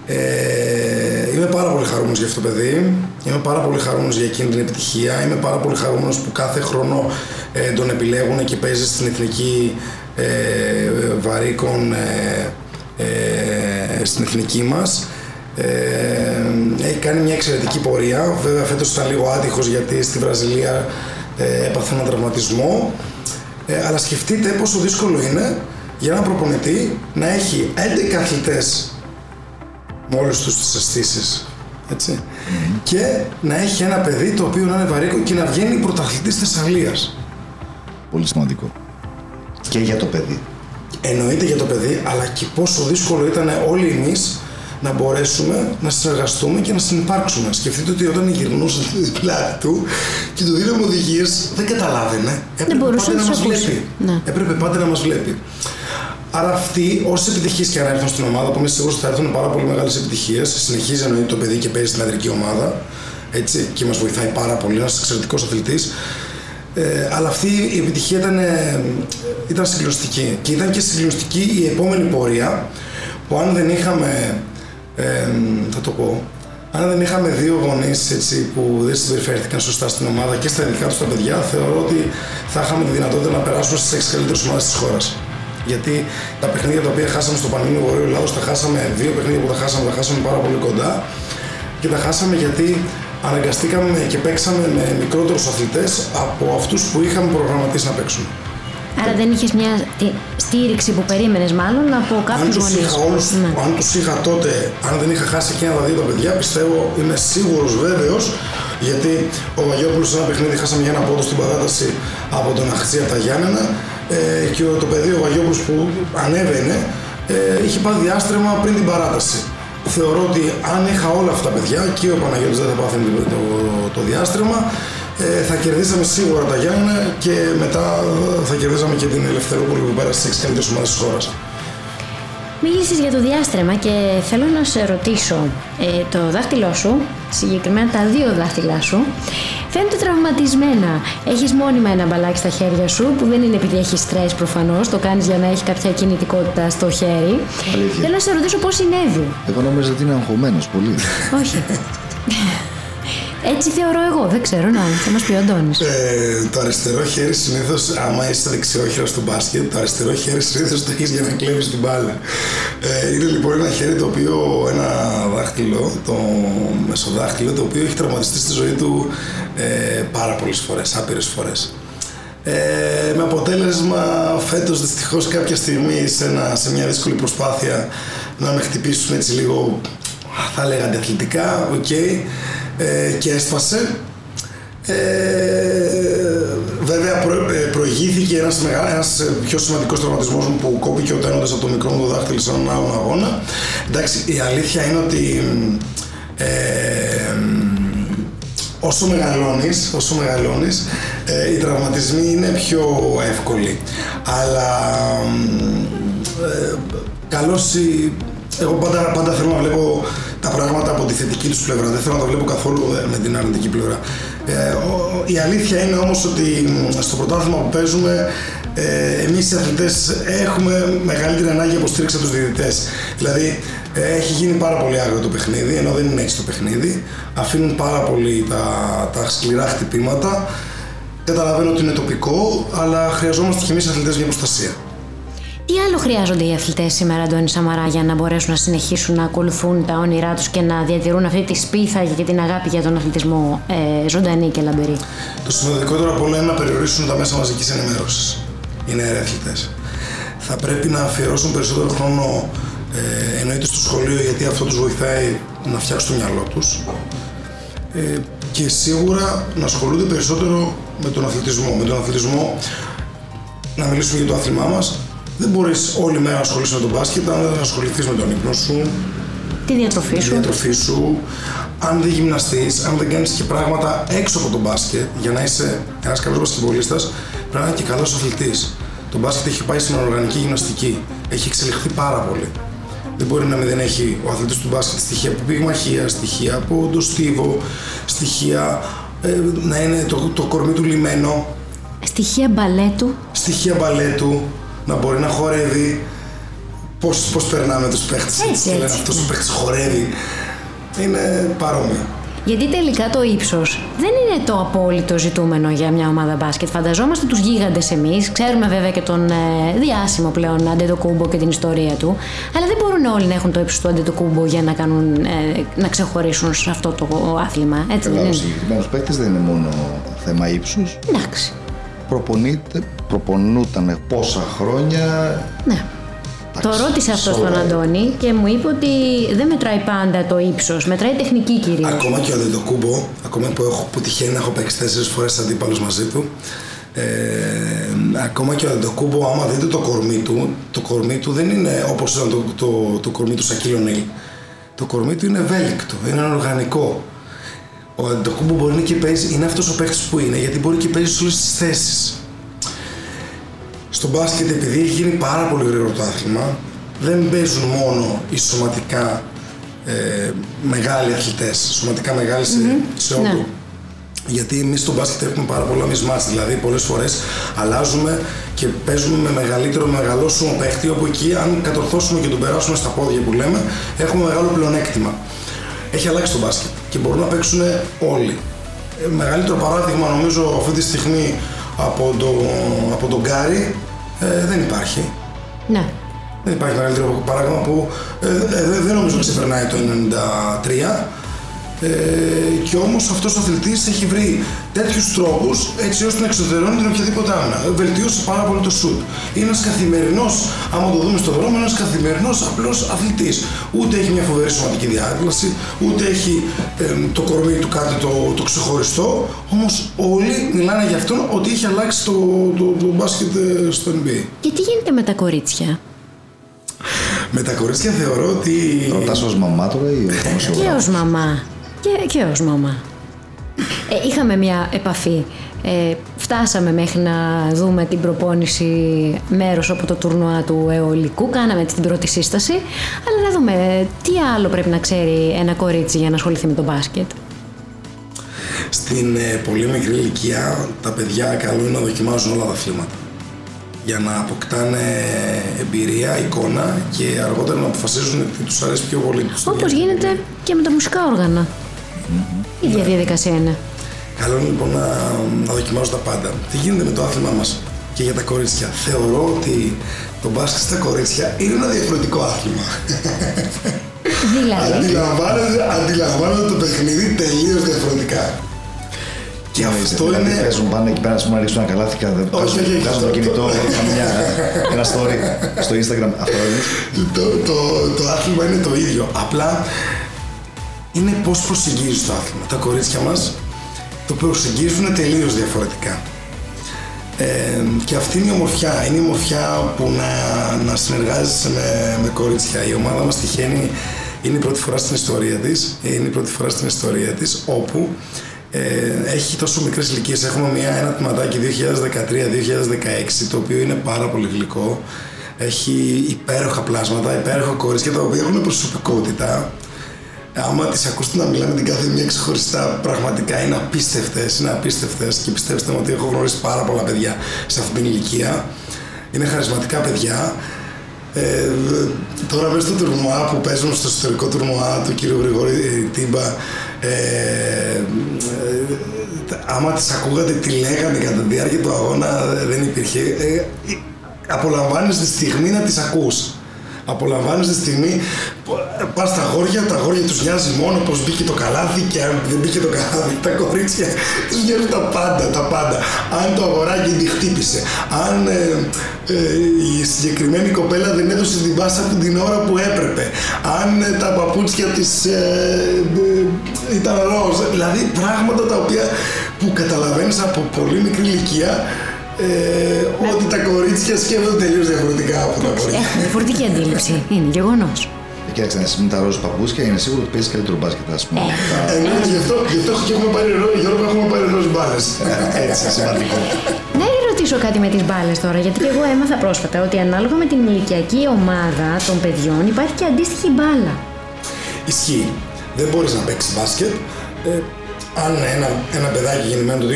Ε, είμαι πάρα πολύ χαρούμενος για αυτό το παιδί. Είμαι πάρα πολύ χαρούμενος για εκείνη την επιτυχία. Είμαι πάρα πολύ χαρούμενος που κάθε χρόνο ε, τον επιλέγουν και παίζει στην εθνική ε, βαρύκων ε, ε, στην εθνική μας. Ε, έχει κάνει μια εξαιρετική πορεία. Βέβαια φέτος ήταν λίγο άτυχος γιατί στη Βραζιλία ε, έπαθε έναν τραυματισμό. Ε, αλλά σκεφτείτε πόσο δύσκολο είναι για έναν προπονητή να έχει 11 αθλητές με όλες τους τις αισθήσεις. Έτσι. Και να έχει ένα παιδί το οποίο να είναι βαρύκο και να βγαίνει πρωταθλητής Θεσσαλίας. Πολύ σημαντικό. Και για το παιδί. Εννοείται για το παιδί, αλλά και πόσο δύσκολο ήταν όλοι εμείς να μπορέσουμε να συνεργαστούμε και να συνεπάρξουμε. Σκεφτείτε ότι όταν γυρνούσε την πλάτη του και του δίναμε οδηγίες, δεν καταλάβαινε. Έπρεπε πάντα να μας βλέπει. Ναι. Έπρεπε πάντα να μας βλέπει. Άρα αυτοί, όσε επιτυχίε και αν έρθουν στην ομάδα, που είμαι σίγουρος ότι θα έρθουν πάρα πολύ μεγάλες επιτυχίες, συνεχίζει εννοείται το παιδί και παίζει στην αδερική ομάδα. Έτσι, και μας βοηθάει πάρα πολύ, ένας εξαιρετικός αθλητής. Ε, αλλά αυτή η επιτυχία ήταν, ε, ήταν συγκλωστική. Και ήταν και συγκλωστική η επόμενη πορεία που αν δεν είχαμε, ε, θα το πω, αν δεν είχαμε δύο γονείς που δεν συμπεριφέρθηκαν σωστά στην ομάδα και στα ειδικά τους τα παιδιά, θεωρώ ότι θα είχαμε τη δυνατότητα να περάσουμε στις 6 καλύτερες ομάδες της χώρας. Γιατί τα παιχνίδια τα οποία χάσαμε στο Πανελλήνιο Βορείο Ελλάδος, τα χάσαμε, δύο παιχνίδια που τα χάσαμε, τα χάσαμε πάρα πολύ κοντά. Και τα χάσαμε γιατί αναγκαστήκαμε και παίξαμε με μικρότερους αθλητές από αυτούς που είχαμε προγραμματίσει να παίξουν. Άρα δεν είχες μια στήριξη που περίμενες, μάλλον από κάποιους γονείς. Ναι. Αν τους είχα τότε, αν δεν είχα χάσει και ένα τα δύο τα παιδιά, πιστεύω, είμαι σίγουρος βέβαιος, γιατί ο Βαγιόπουλος σε ένα παιχνίδι χάσαμε για ένα πόντο στην παράταση από τον Αχτσία τα Γιάννενα ε, και το παιδί ο Βαγιόπουλος που ανέβαινε ε, είχε πάρει διάστρεμα πριν την παράταση. Θεωρώ ότι αν είχα όλα αυτά τα παιδιά και ο Παναγιώτης δεν θα πάθαινε το, το, το διάστρεμα, ε, θα κερδίσαμε σίγουρα τα Γιάννενα και μετά θα κερδίσαμε και την Ελευθερόπολη που πέρασε στις 6 καλύτερες ομάδες της χώρας. Μίλησες για το διάστρεμα και θέλω να σε ρωτήσω ε, το δάχτυλό σου, συγκεκριμένα τα δύο δάχτυλά σου, φαίνονται τραυματισμένα. Έχεις μόνιμα ένα μπαλάκι στα χέρια σου που δεν είναι επειδή έχεις στρες προφανώς, το κάνεις για να έχει κάποια κινητικότητα στο χέρι. Αλήθεια. Θέλω να σε ρωτήσω πώς συνέβη. Εγώ νόμιζα ότι είναι αγχωμένος πολύ. Όχι. Έτσι θεωρώ εγώ, δεν ξέρω να θα μας πει ο Αντώνης. Ε, το αριστερό χέρι συνήθως, άμα είσαι δεξιόχειρος στο μπάσκετ, το αριστερό χέρι συνήθως το έχεις για να κλέβεις την μπάλα. Ε, είναι λοιπόν ένα χέρι το οποίο, ένα δάχτυλο, το μεσοδάχτυλο, το οποίο έχει τραυματιστεί στη ζωή του ε, πάρα πολλές φορές, άπειρες φορές. Ε, με αποτέλεσμα φέτος δυστυχώς κάποια στιγμή σε, ένα, σε μια δύσκολη προσπάθεια να με χτυπήσουν έτσι λίγο θα έλεγα αντιαθλητικά, okay, ε, και έσπασε. Ε, βέβαια προ, ε, προηγήθηκε ένας, ένας πιο σημαντικός τραυματισμός μου που κόπηκε ο τένοντας από το μικρό μου το δάχτυλο σε έναν άλλον αγώνα. Εντάξει, η αλήθεια είναι ότι ε, όσο μεγαλώνεις, όσο μεγαλώνεις, ε, οι τραυματισμοί είναι πιο εύκολοι. Αλλά ε, καλώς εγώ πάντα, πάντα θέλω να βλέπω τα πράγματα από τη θετική τους πλευρά. Δεν θέλω να τα βλέπω καθόλου ε, με την αρνητική πλευρά. Ε, η αλήθεια είναι όμως ότι στο πρωτάθλημα που παίζουμε ε, εμείς οι αθλητές έχουμε μεγαλύτερη ανάγκη υποστήριξη από τους διαιτητές. Δηλαδή ε, έχει γίνει πάρα πολύ άγριο το παιχνίδι, ενώ δεν είναι έτσι το παιχνίδι. Αφήνουν πάρα πολύ τα, τα σκληρά χτυπήματα. Καταλαβαίνω ότι είναι τοπικό, αλλά χρειαζόμαστε και εμείς αθλητές για προστασία. Τι άλλο χρειάζονται οι αθλητές σήμερα, Αντώνη Σαμαρά, για να μπορέσουν να συνεχίσουν να ακολουθούν τα όνειρά τους και να διατηρούν αυτή τη σπίθα και την αγάπη για τον αθλητισμό ε, ζωντανή και λαμπερή; Το σημαντικότερο από όλα είναι να περιορίσουν τα μέσα μαζικής ενημέρωσης. Οι νέοι αθλητές. Θα πρέπει να αφιερώσουν περισσότερο χρόνο ε, εννοείται στο σχολείο γιατί αυτό τους βοηθάει να φτιάξουν το μυαλό τους. Ε, και σίγουρα να ασχολούνται περισσότερο με τον αθλητισμό. Με τον αθλητισμό, να μιλήσουμε για το άθλημά μας, δεν μπορείς όλη μέρα να ασχολείσαι με τον μπάσκετ αν δεν ασχοληθείς με τον ύπνο σου, Τη διατροφή τη σου. διατροφή σου, αν δεν γυμναστείς, αν δεν κάνεις και πράγματα έξω από τον μπάσκετ, για να είσαι ένας καλός μπασκετμπολίστας, πρέπει να είναι και καλός αθλητής. Το μπάσκετ έχει πάει στην οργανική γυμναστική. Έχει εξελιχθεί πάρα πολύ. Δεν μπορεί να μην έχει ο αθλητής του μπάσκετ στοιχεία από πυγμαχία, στοιχεία από το στίβο, στοιχεία ε, να είναι το, το κορμί του λιμένο, Στοιχεία μπαλέτου. στοιχεία μπαλέτου, να μπορεί να χορεύει. Πώς, πώς περνάμε τους παίχτες Έτσι, και λένε έτσι, αυτός ο ναι. παίχτης χορεύει. Είναι παρόμοιο. Γιατί τελικά το ύψος δεν είναι το απόλυτο ζητούμενο για μια ομάδα μπάσκετ. Φανταζόμαστε τους γίγαντες εμείς. Ξέρουμε βέβαια και τον ε, διάσημο πλέον Αντετοκούμπο και την ιστορία του. Αλλά δεν μπορούν όλοι να έχουν το ύψος του Αντετοκούμπο για να, κάνουν, ε, να ξεχωρίσουν σε αυτό το άθλημα. Έτσι δεν Καλά, ο είναι. συγκεκριμένο παίκτη δεν είναι μόνο θέμα ύψους. Εντάξει. Προπονείται, προπονούταν πόσα χρόνια. Ναι. Το Εντάξει, ρώτησε αυτός στον σοβαρά. Αντώνη και μου είπε ότι δεν μετράει πάντα το ύψος, μετράει τεχνική κυρίως. Ακόμα και ο Αντετοκούμπο, ακόμα που, έχω, που τυχαίνει να έχω παίξει τέσσερις φορές αντίπαλος μαζί του, ε, ακόμα και ο Αντετοκούμπο, άμα δείτε το κορμί του, το κορμί του δεν είναι όπως ήταν το, το, το, κορμί του Σακύλο Νίλ. Το κορμί του είναι ευέλικτο, είναι οργανικό. Ο Αντετοκούμπο μπορεί να και παίζει, είναι αυτός ο παίκτης που είναι, γιατί μπορεί και παίζεις σε όλες τις θέσεις. Στο μπάσκετ, επειδή έχει γίνει πάρα πολύ γρήγορο το άθλημα, δεν παίζουν μόνο οι σωματικά ε, μεγάλοι αθλητές, σωματικά μεγάλοι σε, σε όγκο. Ναι. Γιατί εμείς στο μπάσκετ έχουμε πάρα πολλά μισμάτς, δηλαδή πολλές φορές αλλάζουμε και παίζουμε με μεγαλύτερο, μεγαλώσιμο παίχτη, όπου εκεί αν κατορθώσουμε και τον περάσουμε στα πόδια που λέμε, έχουμε μεγάλο πλεονέκτημα. Έχει αλλάξει το μπάσκετ και μπορούν να παίξουν όλοι. Ε, μεγαλύτερο παράδειγμα νομίζω αυτή τη στιγμή από, το, από τον Γκάρι ε, δεν υπάρχει. Ναι. Δεν υπάρχει μεγαλύτερο παράδειγμα που ε, ε, δεν- δεν νομίζω ξεπερνάει το 93. Ε, και όμως αυτός ο αθλητής έχει βρει τέτοιους τρόπους έτσι ώστε να εξωτερώνει την οποιαδήποτε άμυνα. Ε, Βελτίωσε πάρα πολύ το σουτ. Είναι ένας καθημερινός, άμα το δούμε στον δρόμο, ένας καθημερινός απλός αθλητής. Ούτε έχει μια φοβερή σωματική διάτλαση, ούτε έχει ε, το κορμί του κάτι το, το ξεχωριστό. Όμως όλοι μιλάνε για αυτόν ότι έχει αλλάξει το, το, το μπάσκετ ε, στο NBA. Και τι γίνεται με τα κορίτσια; Με τα κορίτσια θεωρώ ότι. Ρωτάς ως μαμά τώρα ή ως Και δημοσιογράφο. ως μαμά. Και, και ως μαμά. Ε, είχαμε μια επαφή. Ε, φτάσαμε μέχρι να δούμε την προπόνηση μέρος από το τουρνουά του αιωλικού. Κάναμε έτσι την πρώτη σύσταση. Αλλά να δούμε τι άλλο πρέπει να ξέρει ένα κορίτσι για να ασχοληθεί με το μπάσκετ. Στην ε, πολύ μικρή ηλικία τα παιδιά καλό είναι να δοκιμάζουν όλα τα αθλήματα για να αποκτάνε εμπειρία, εικόνα και αργότερα να αποφασίζουν τι τους αρέσει πιο πολύ. τους Όπως ταιριάζει. γίνεται και με τα μουσικά όργανα. Η ίδια διαδικασία είναι. Καλό είναι λοιπόν να, να δοκιμάζουν τα πάντα. Τι γίνεται με το άθλημά μας και για τα κορίτσια. Θεωρώ ότι το μπάσκετ στα κορίτσια είναι ένα διαφορετικό άθλημα. Δηλαδή, Αντιλαμβάνονται, αντιλαμβάνονται το παιχνίδι τελείως διαφορετικά. Και αυτό δηλαδή, είναι. Παίζουν πάνε εκεί πέρα να ρίξουν ένα καλάθι και Όχι, όχι, όχι. βγάζουν το Το- κινητό, το- κάνουν μια, ένα story στο Instagram. Αυτό είναι. το, το, το άθλημα είναι το ίδιο. Απλά είναι πώς προσεγγίζεις το άθλημα. Τα κορίτσια μας το προσεγγίζουν τελείως διαφορετικά. Ε, και αυτή είναι η ομορφιά. Είναι η ομορφιά που να, να συνεργάζεσαι με, με κορίτσια. Η ομάδα μας τυχαίνει είναι η πρώτη φορά στην ιστορία της. Είναι η πρώτη φορά στην ιστορία της όπου ε, έχει τόσο μικρές ηλικίες. Έχουμε μια, ένα τμηματάκι 2013-2016 το οποίο είναι πάρα πολύ γλυκό. Έχει υπέροχα πλάσματα, υπέροχα κορίτσια τα οποία έχουν προσωπικότητα. Άμα τις ακούσετε να μιλάνε την κάθε μία ξεχωριστά, πραγματικά είναι απίστευτες, είναι απίστευτες και πιστέψτε μου ότι έχω γνωρίσει πάρα πολλά παιδιά σε αυτήν την ηλικία. Είναι χαρισματικά παιδιά. Ε, τώρα μέσα στο τουρνουά που παίζουν στο εσωτερικό τουρνουά του κύριου Γρηγόρη ε, Τίμπα ε, ε, άμα τις ακούγατε τι λέγανε κατά τη διάρκεια του αγώνα ε, δεν υπήρχε ε, ε, απολαμβάνεις τη στιγμή να τις ακούς Απολαμβάνεις τη στιγμή, πας στα γόρια, τα γόρια τους νοιάζει μόνο πώ μπήκε το καλάθι και αν δεν μπήκε το καλάθι. Τα κορίτσια τους νοιάζουν τα πάντα, τα πάντα. Αν το αγοράκι τη χτύπησε, αν ε, ε, η συγκεκριμένη κοπέλα δεν έδωσε την πάσα του την ώρα που έπρεπε, αν ε, τα παπούτσια της ε, ε, ήταν ροζ. Δηλαδή πράγματα τα οποία που καταλαβαίνεις από πολύ μικρή ηλικία ε, ότι τα κορίτσια σκέφτονται τελείως διαφορετικά από τα κορίτσια. Έχουν διαφορετική αντίληψη. Είναι γεγονός. Κοίταξε να με τα ροζ παπούτσια είναι σίγουρο ότι παίζεις καλύτερο μπάσκετ, ας πούμε. Ε, ναι, γι' αυτό, γι' αυτό και έχουμε πάρει ροζ, Γιώργο, έχουμε πάρει ροζ μπάλες. Έτσι, σημαντικό. Να ρωτήσω κάτι με τις μπάλες τώρα, γιατί και εγώ έμαθα πρόσφατα ότι ανάλογα με την ηλικιακή ομάδα των παιδιών υπάρχει και αντίστοιχη μπάλα. Ισχύει. Δεν μπορείς να παίξεις μπάσκετ. Ε, αν ένα, ένα παιδάκι γεννημένο το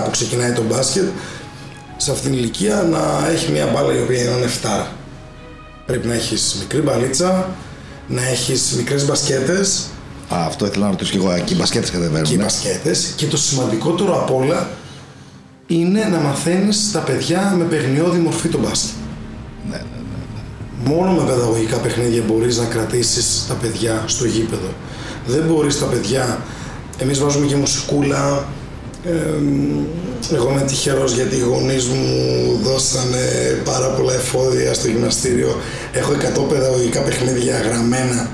2016-2017 που ξεκινάει το μπάσκετ, σε αυτήν την ηλικία να έχει μια μπάλα η οποία είναι 7. Πρέπει να έχεις μικρή μπαλίτσα, να έχεις μικρές μπασκέτες. Α, αυτό ήθελα να ρωτήσω και εγώ. Και οι μπασκέτες κατεβαίνουν. Και οι μπασκέτες. Και το σημαντικότερο απ' όλα είναι να μαθαίνεις τα παιδιά με παιχνιώδη μορφή το μπάσκετ. Ναι, ναι, ναι. Μόνο με παιδαγωγικά παιχνίδια μπορείς να κρατήσεις τα παιδιά στο γήπεδο. Δεν μπορείς τα παιδιά... Εμείς βάζουμε και μουσικούλα, εγώ είμαι τυχερός γιατί οι γονείς μου δώσανε πάρα πολλά εφόδια στο γυμναστήριο. Έχω 100 παιδαγωγικά παιχνίδια γραμμένα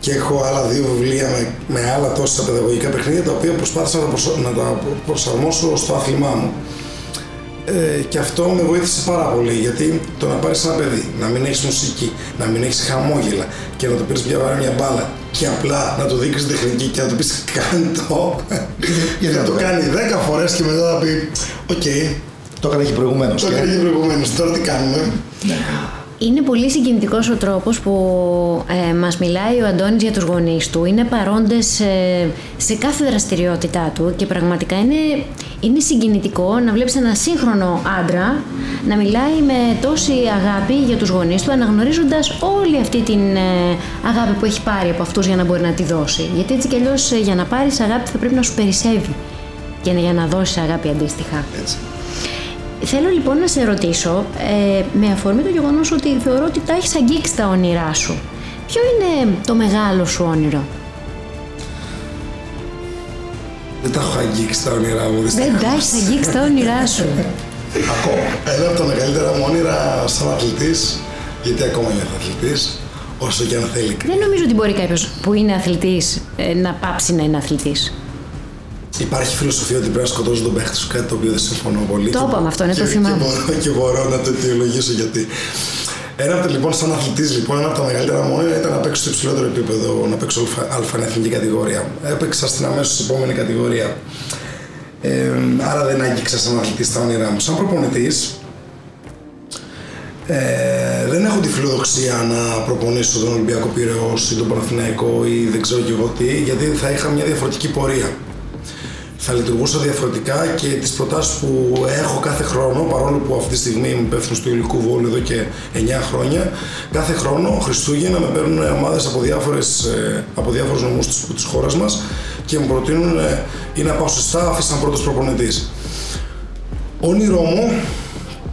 και έχω άλλα δύο βιβλία με, με άλλα τόσα παιδαγωγικά παιχνίδια τα οποία προσπάθησα να, να τα προσαρμόσω στο άθλημά μου. Ε, και αυτό με βοήθησε πάρα πολύ γιατί το να πάρεις ένα παιδί, να μην έχεις μουσική, να μην έχεις χαμόγελα και να το πει μια μια μπάλα και απλά να του δείξεις τεχνική και να του πεις κάνε το. Γιατί θα το κάνει 10 φορές και μετά θα πει Οκ. Το έκανε και προηγουμένως. Το έκανε και προηγουμένως. Τώρα τι κάνουμε. Ναι. Είναι πολύ συγκινητικός ο τρόπος που ε, μας μιλάει ο Αντώνης για τους γονείς του. Είναι παρόντες ε, σε κάθε δραστηριότητά του και πραγματικά είναι, είναι συγκινητικό να βλέπεις ένα σύγχρονο άντρα να μιλάει με τόση αγάπη για τους γονείς του αναγνωρίζοντας όλη αυτή την ε, αγάπη που έχει πάρει από αυτούς για να μπορεί να τη δώσει. Γιατί έτσι κι αλλιώς ε, για να πάρεις αγάπη θα πρέπει να σου περισσεύει και για να δώσεις αγάπη αντίστοιχα. Έτσι. Θέλω λοιπόν να σε ρωτήσω, ε, με αφορμή το γεγονός ότι θεωρώ ότι τα έχεις αγγίξει τα όνειρά σου. Ποιο είναι το μεγάλο σου όνειρο; Δεν τα έχω αγγίξει τα όνειρά μου. Δεν τα έχεις αγγίξει τα όνειρά σου. Ακόμα. Ένα από τα μεγαλύτερα μου όνειρα σαν αθλητής, γιατί ακόμα είναι αθλητής, όσο και αν θέλει. Δεν νομίζω ότι μπορεί κάποιος που είναι αθλητής ε, να πάψει να είναι αθλητής. Υπάρχει φιλοσοφία ότι πρέπει να σκοτώσει τον παίχτη σου, κάτι το οποίο δεν συμφωνώ πολύ. Το είπαμε αυτό, είναι το θυμάμαι. Και, μπορώ, και μπορώ να το αιτιολογήσω γιατί. Ένα από λοιπόν, σαν αθλητής, λοιπόν, ένα από τα μεγαλύτερα μου ήταν να παίξω στο υψηλότερο επίπεδο, να παίξω αλφα εθνική κατηγορία. Έπαιξα στην αμέσως επόμενη κατηγορία. Ε, άρα δεν άγγιξα σαν αθλητής τα όνειρά μου. Σαν προπονητής, ε, δεν έχω τη φιλοδοξία να προπονήσω τον Ολυμπιακό Πυραιός ή τον Παναθηναϊκό ή δεν ξέρω και εγώ τι, γιατί θα είχα μια διαφορετική πορεία θα λειτουργούσα διαφορετικά και τις προτάσεις που έχω κάθε χρόνο, παρόλο που αυτή τη στιγμή είμαι υπεύθυνος του υλικού βόλου εδώ και 9 χρόνια, κάθε χρόνο Χριστούγεννα με παίρνουν ομάδες από, διάφορες, ε, από διάφορους νομούς της χώρας μας και μου προτείνουν ε, ή να πάω σε staff ή σαν πρώτος προπονητής. Όνειρό μου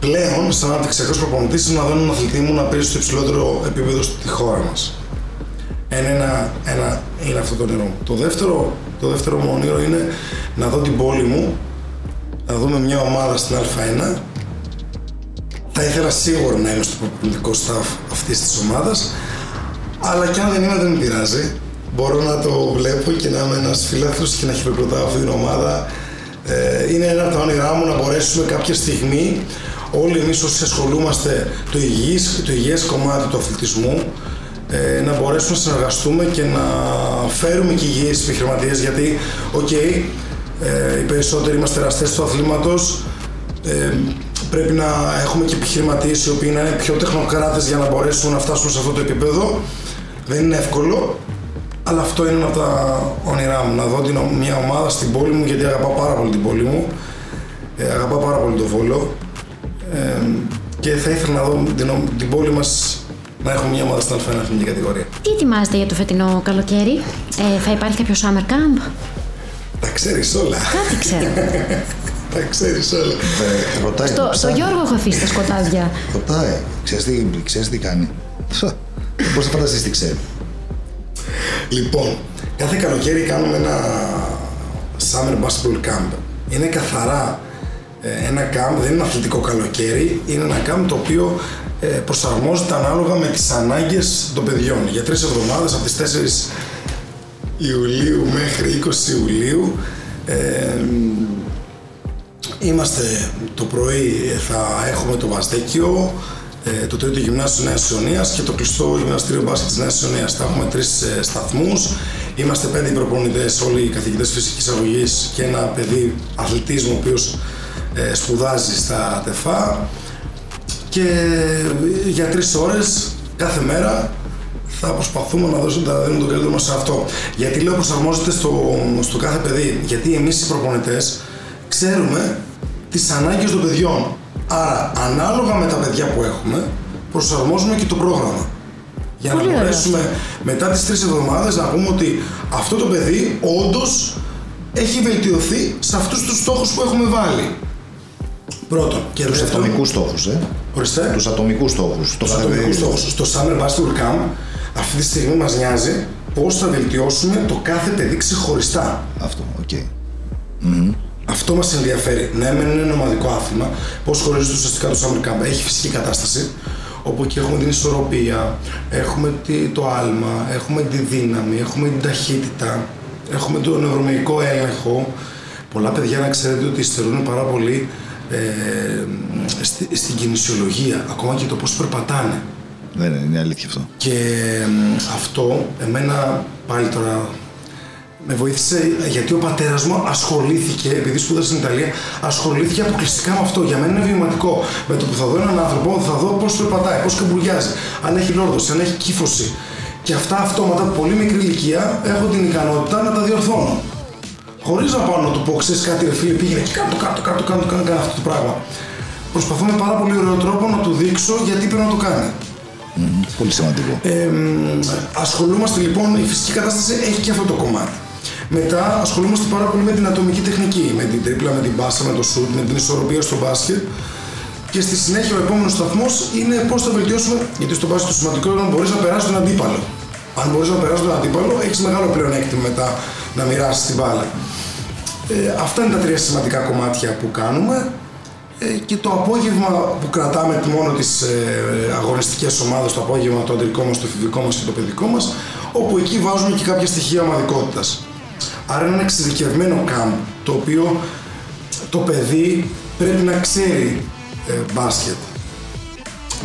πλέον, σαν αναπτυξιακός προπονητής, είναι να δω έναν αθλητή μου να παίζει στο υψηλότερο επίπεδο στη χώρα μας. Ένα, ένα, ένα είναι αυτό το όνειρό μου. Το δεύτερο το δεύτερο μου όνειρο είναι να δω την πόλη μου, να δούμε μια ομάδα στην Α1. Θα ήθελα σίγουρα να είμαι στο προπονητικό staff αυτής της ομάδας, αλλά και αν δεν είμαι, δεν με πειράζει. Μπορώ να το βλέπω και να είμαι ένας φίλαθλος και να χειροκροτάω αυτή την ομάδα. Ε, είναι ένα από τα όνειρά μου να μπορέσουμε κάποια στιγμή όλοι εμείς όσοι ασχολούμαστε το υγιές, το υγιές κομμάτι του αθλητισμού ε, να μπορέσουμε να συνεργαστούμε και να φέρουμε και υγιείς επιχειρηματίες γιατί, οκ, ε, οι περισσότεροι είμαστε εραστές του αθλήματος, ε, πρέπει να έχουμε και επιχειρηματίες οι οποίοι να είναι πιο τεχνοκράτες για να μπορέσουμε να φτάσουμε σε αυτό το επίπεδο. Δεν είναι εύκολο, αλλά αυτό είναι ένα από τα όνειρά μου, να δω την, μια ομάδα στην πόλη μου, γιατί αγαπάω πάρα πολύ την πόλη μου, ε, αγαπάω πάρα πολύ το Βόλο ε, και θα ήθελα να δω την, την πόλη μας να έχουμε μια ομάδα στην Α1 εθνική κατηγορία. Τι ετοιμάζετε για το φετινό καλοκαίρι, ε, θα υπάρχει κάποιο summer camp; Τα ξέρεις όλα. Κάτι ξέρω. Τα ξέρεις όλα. Ε, ρωτάει το Στο, στο ψάρι. Γιώργο έχω αφήσει τα σκοτάδια. Ρωτάει. Ξέρεις τι, ξέρεις τι κάνει. Πώς θα φανταστείς τι ξέρει. Λοιπόν, κάθε καλοκαίρι κάνουμε ένα Summer Basketball Camp. Είναι καθαρά ε, ένα camp, δεν είναι αθλητικό καλοκαίρι, είναι ένα camp το οποίο ε, προσαρμόζεται ανάλογα με τις ανάγκες των παιδιών. Για τρεις εβδομάδες, από τις 4 Ιουλίου μέχρι 20 Ιουλίου, ε, Είμαστε το πρωί, ε, θα έχουμε το Βαζδέκιο, ε, το τρίτο γυμνάσιο Νέας Ιωνίας και το κλειστό γυμναστήριο μπάσκετ της Νέας Ιωνίας. Θα έχουμε τρεις ε, σταθμούς. Είμαστε πέντε προπονητές, όλοι οι καθηγητές φυσικής αγωγής και ένα παιδί αθλητισμού ο οποίος ε, σπουδάζει στα ΤΕΦΑ. Και ε, για τρεις ώρες κάθε μέρα θα προσπαθούμε να δώσουμε, να δίνουμε τον καλύτερο μας σε αυτό. Γιατί λέω προσαρμόζεται στο, στο κάθε παιδί. Γιατί εμείς οι προπονητές ξέρουμε τις ανάγκες των παιδιών. Άρα, ανάλογα με τα παιδιά που έχουμε, προσαρμόζουμε και το πρόγραμμα. Για Πολύ να ωραίο μπορέσουμε μετά τις τρεις εβδομάδες να πούμε ότι αυτό το παιδί όντως έχει βελτιωθεί σε αυτούς τους στόχους που έχουμε βάλει. Πρώτον. Και Τους δεύτερον, ατομικούς στόχους, ε. Ορίστε. Τους ατομικούς στόχους. Το Τους κάθε ατομικούς παιδί- στόχους. Στο Summer Basketball Camp αυτή τη στιγμή μας νοιάζει πώς θα βελτιώσουμε το κάθε παιδί ξεχωριστά. Αυτό, οκ. Αυτό μας ενδιαφέρει. Ναι, μεν είναι ένα ομαδικό άθλημα. Πώς χωρίζεται ουσιαστικά το Summer Camp. Έχει φυσική κατάσταση, όπου εκεί έχουμε την ισορροπία, έχουμε τι- το άλμα, έχουμε τη δύναμη, έχουμε την ταχύτητα, έχουμε τον νευρομυϊκό έλεγχο. Πολλά παιδιά να ξέρετε ότι υστερούν πάρα πολύ ε, στη- στην κινησιολογία, ακόμα και το πώς περπατάνε. Δεν είναι, είναι αλήθεια αυτό. Και μ, αυτό εμένα πάλι τώρα με βοήθησε γιατί ο πατέρα μου ασχολήθηκε, επειδή σπούδασε στην Ιταλία, ασχολήθηκε αποκλειστικά με αυτό. Για μένα είναι βιωματικό. Με το που θα δω έναν άνθρωπο, θα δω πώ περπατάει, πώ καμπουριάζει, αν έχει λόρδωση, αν έχει κύφωση. Και αυτά αυτόματα από πολύ μικρή ηλικία έχω την ικανότητα να τα διορθώνω. Χωρί να πάω να του πω, ξέρει κάτι, ρε φίλε, πήγαινε και κάτω, κάτω, κάτω, κάτω, κάτω, κάτω αυτό το πράγμα. Προσπαθώ με πάρα πολύ ωραίο τρόπο να του δείξω γιατί πρέπει να το κάνει. Μμμ, Πολύ σημαντικό. Ε, μ, ασχολούμαστε λοιπόν, η φυσική κατάσταση έχει και αυτό το κομμάτι. Μετά ασχολούμαστε πάρα πολύ με την ατομική τεχνική, με την τρίπλα, με την μπάσα, με το σουτ, με την ισορροπία στο μπάσκετ. Και στη συνέχεια ο επόμενος σταθμός είναι πώς θα βελτιώσουμε, γιατί στο μπάσκετ το σημαντικό είναι να μπορείς να περάσεις τον αντίπαλο. Αν μπορείς να περάσεις τον αντίπαλο, έχεις μεγάλο πλεονέκτημα μετά να μοιράσεις την μπάλα. Ε, αυτά είναι τα τρία σημαντικά κομμάτια που κάνουμε. Ε, και το απόγευμα που κρατάμε μόνο τις ε, αγωνιστικές ομάδες, το απόγευμα το αντρικό μας, το εφηβικό μας και το παιδικό μας, όπου εκεί βάζουμε και κάποια στοιχεία ομαδικότητας. Άρα είναι ένα εξειδικευμένο camp, το οποίο το παιδί πρέπει να ξέρει ε, μπάσκετ.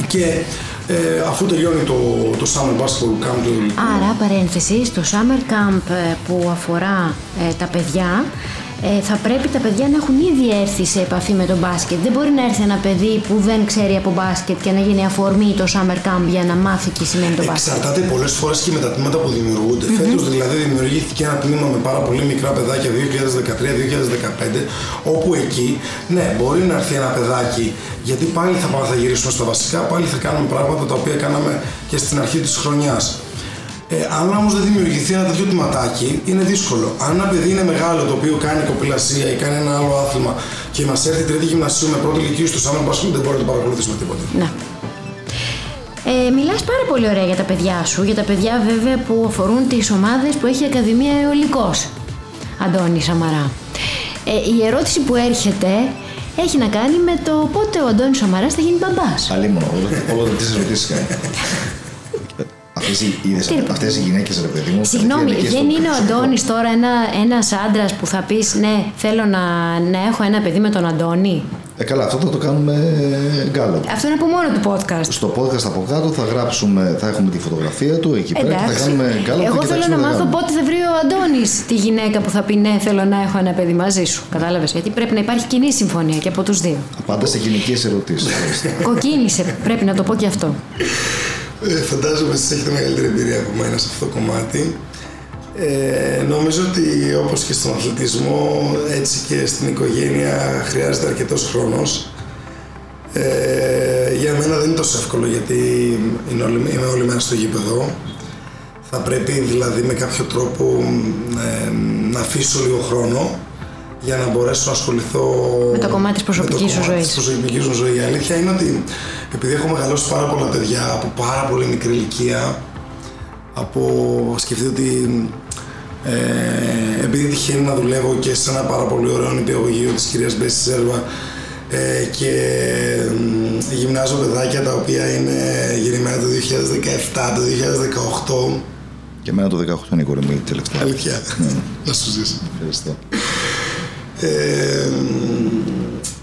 Και ε, αφού τελειώνει το, το Summer Basketball Camp του Άρα, παρένθεση, στο summer camp ε, που αφορά ε, τα παιδιά, ε, θα πρέπει τα παιδιά να έχουν ήδη έρθει σε επαφή με το μπάσκετ. Δεν μπορεί να έρθει ένα παιδί που δεν ξέρει από μπάσκετ και να γίνει αφορμή το summer camp για να μάθει τι σημαίνει το μπάσκετ. Εξαρτάται πολλές φορές και με τα τμήματα που δημιουργούνται. Φέτος δηλαδή δημιουργήθηκε ένα τμήμα με πάρα πολύ μικρά παιδάκια 2013-2015, όπου εκεί, ναι, μπορεί να έρθει ένα παιδάκι, γιατί πάλι θα πάμε, θα γυρίσουμε στα βασικά, πάλι θα κάνουμε πράγματα τα οποία κάναμε και στην αρχή της χρονιάς. Ε, αν όμως δεν δημιουργηθεί ένα τέτοιο τμηματάκι, είναι δύσκολο. Αν ένα παιδί είναι μεγάλο το οποίο κάνει κοπηλασία ή κάνει ένα άλλο άθλημα και μας έρθει τρίτη γυμνασίου με πρώτη ηλικίου στο Summer Basketball, δεν μπορεί να το παρακολουθήσουμε τίποτα. Να. Ε, μιλάς πάρα πολύ ωραία για τα παιδιά σου, για τα παιδιά βέβαια που αφορούν τις ομάδες που έχει η Ακαδημία Αιωλικός. Αντώνη Σαμαρά. Ε, η ερώτηση που έρχεται έχει να κάνει με το πότε ο Αντώνης Σαμαράς θα γίνει μπαμπάς. Αλλή μόνο, όλο τις ερωτήσει κάνει. Αυτές οι, είδες, Τι- αυτές οι γυναίκες ρε παιδί μου Συγγνώμη, είναι και στο δεν είναι ο προσωπικό. Αντώνης τώρα ένα, ένας άντρας που θα πεις ναι, θέλω να, να έχω ένα παιδί με τον Αντώνη. Ε, καλά, αυτό θα το κάνουμε γκάλο. Αυτό είναι από μόνο του podcast. Στο podcast από κάτω θα γράψουμε, θα έχουμε τη φωτογραφία του εκεί πέρα και θα Εντάξει. κάνουμε γκάλο. Εγώ θέλω να μάθω πότε θα βρει ο Αντώνης τη γυναίκα που θα πει ναι, θέλω να έχω ένα παιδί μαζί σου. Κατάλαβες; Γιατί πρέπει να υπάρχει κοινή συμφωνία και από τους δύο. Πάντα σε γυναικείες ερωτήσεις. Κοκκίνησε, πρέπει να το πω και αυτό. Ε, φαντάζομαι εσείς έχετε μεγαλύτερη εμπειρία από μένα σε αυτό το κομμάτι. Ε, νομίζω ότι όπως και στον αθλητισμό, έτσι και στην οικογένεια χρειάζεται αρκετός χρόνος. Ε, για μένα δεν είναι τόσο εύκολο γιατί είναι όλη, είμαι όλη μέρα στο γήπεδο. Θα πρέπει δηλαδή με κάποιο τρόπο ε, να αφήσω λίγο χρόνο για να μπορέσω να ασχοληθώ Με το κομμάτι της προσωπικής σου με το κομμάτι ζωής. της προσωπικής μου ζωής. Η αλήθεια είναι ότι επειδή έχω μεγαλώσει πάρα πολλά παιδιά από πάρα πολύ μικρή ηλικία, από σκεφτείτε ότι ε, επειδή τυχαίνει να δουλεύω και σε ένα πάρα πολύ ωραίο νηπιαγωγείο της κυρίας Μπέση Σέρβα ε, και μ, γυμνάζω παιδάκια τα οποία είναι γεννημένα το 2017, το 2018 Και εμένα το 18 είναι η κόρη μου η τελευταία. Αλήθεια. Να σου ζήσει. Ευχαριστώ. Ε,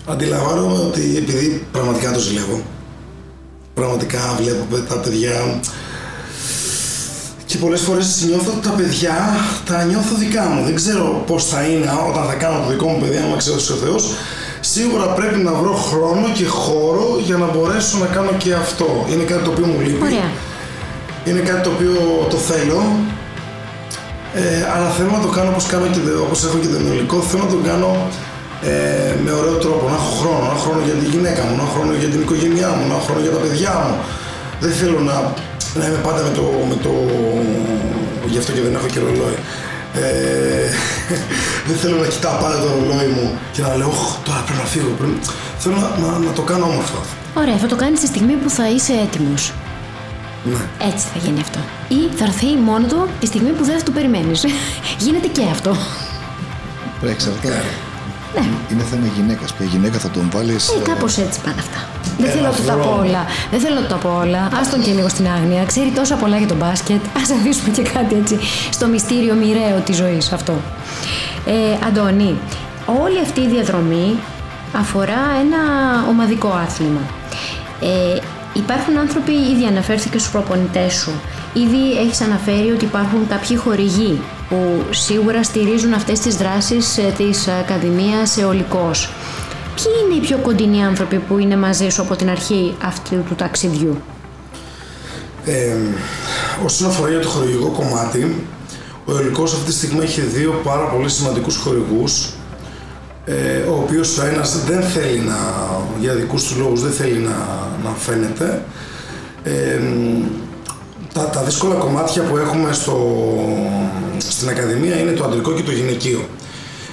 αντιλαμβάνομαι ότι επειδή πραγματικά το ζηλεύω, πραγματικά βλέπω παι- τα παιδιά και πολλές φορές νιώθω ότι τα παιδιά τα νιώθω δικά μου. Δεν ξέρω πώς θα είναι όταν θα κάνω το δικό μου παιδί, άμα ξέρω ο Θεός. Σίγουρα πρέπει να βρω χρόνο και χώρο για να μπορέσω να κάνω και αυτό. Είναι κάτι το οποίο μου λείπει. Ωραία. Είναι κάτι το οποίο το θέλω. Ε, αλλά θέλω να το κάνω όπως, κάνω και, δε- όπως έχω και το υλικό. Θέλω να το κάνω ε, με ωραίο τρόπο. Να έχω χρόνο. Να έχω χρόνο για τη γυναίκα μου, να έχω χρόνο για την οικογένειά μου, να έχω χρόνο για τα παιδιά μου. Δεν θέλω να, να είμαι πάντα με το, με το... Γι' αυτό και δεν έχω και ρολόι. Ε, δεν θέλω να κοιτάω πάντα το ρολόι μου και να λέω «Ωχ, τώρα πρέπει να φύγω. Πρέπει... Θέλω να, να, να το κάνω όμορφα. Ωραία, θα το κάνεις τη στιγμή που θα είσαι έτοιμος. Ναι. Έτσι θα γίνει αυτό. Ή θα έρθει μόνο του τη στιγμή που δεν θα το περιμένεις. Γίνεται και αυτό. Πρέπει εξαρτάται. Ναι. Είναι θέμα γυναίκας. Ποια γυναίκα θα τον βάλει. Ε, κάπως έτσι πάνε αυτά. Δεν θέλω να του τα Ελαφρό. πω όλα. Δεν θέλω να του τα πω όλα. Α τον και λίγο στην άγνοια. Ξέρει τόσα πολλά για τον μπάσκετ. Α αφήσουμε και κάτι έτσι στο μυστήριο μοιραίο της ζωής αυτό. Ε, Αντώνη, όλη αυτή η διαδρομή αφορά ένα ομαδικό άθλημα. Ε, υπάρχουν άνθρωποι, ήδη αναφέρθηκε στους προπονητές σου, ήδη έχεις αναφέρει ότι υπάρχουν κάποιοι χορηγοί που σίγουρα στηρίζουν αυτές τις δράσεις ε, της Ακαδημίας Εολικός. Ποιοι είναι οι πιο κοντινοί άνθρωποι που είναι μαζί σου από την αρχή αυτού του ταξιδιού; Ε, όσον αφορά για το χορηγικό κομμάτι, ο Ελικός αυτή τη στιγμή έχει δύο πάρα πολύ σημαντικούς χορηγούς ε, ο οποίος ο ένας δεν θέλει να, για δικούς τους λόγους δεν θέλει να, να φαίνεται. Ε, τα, τα δύσκολα κομμάτια που έχουμε στο, στην Ακαδημία είναι το αντρικό και το γυναικείο.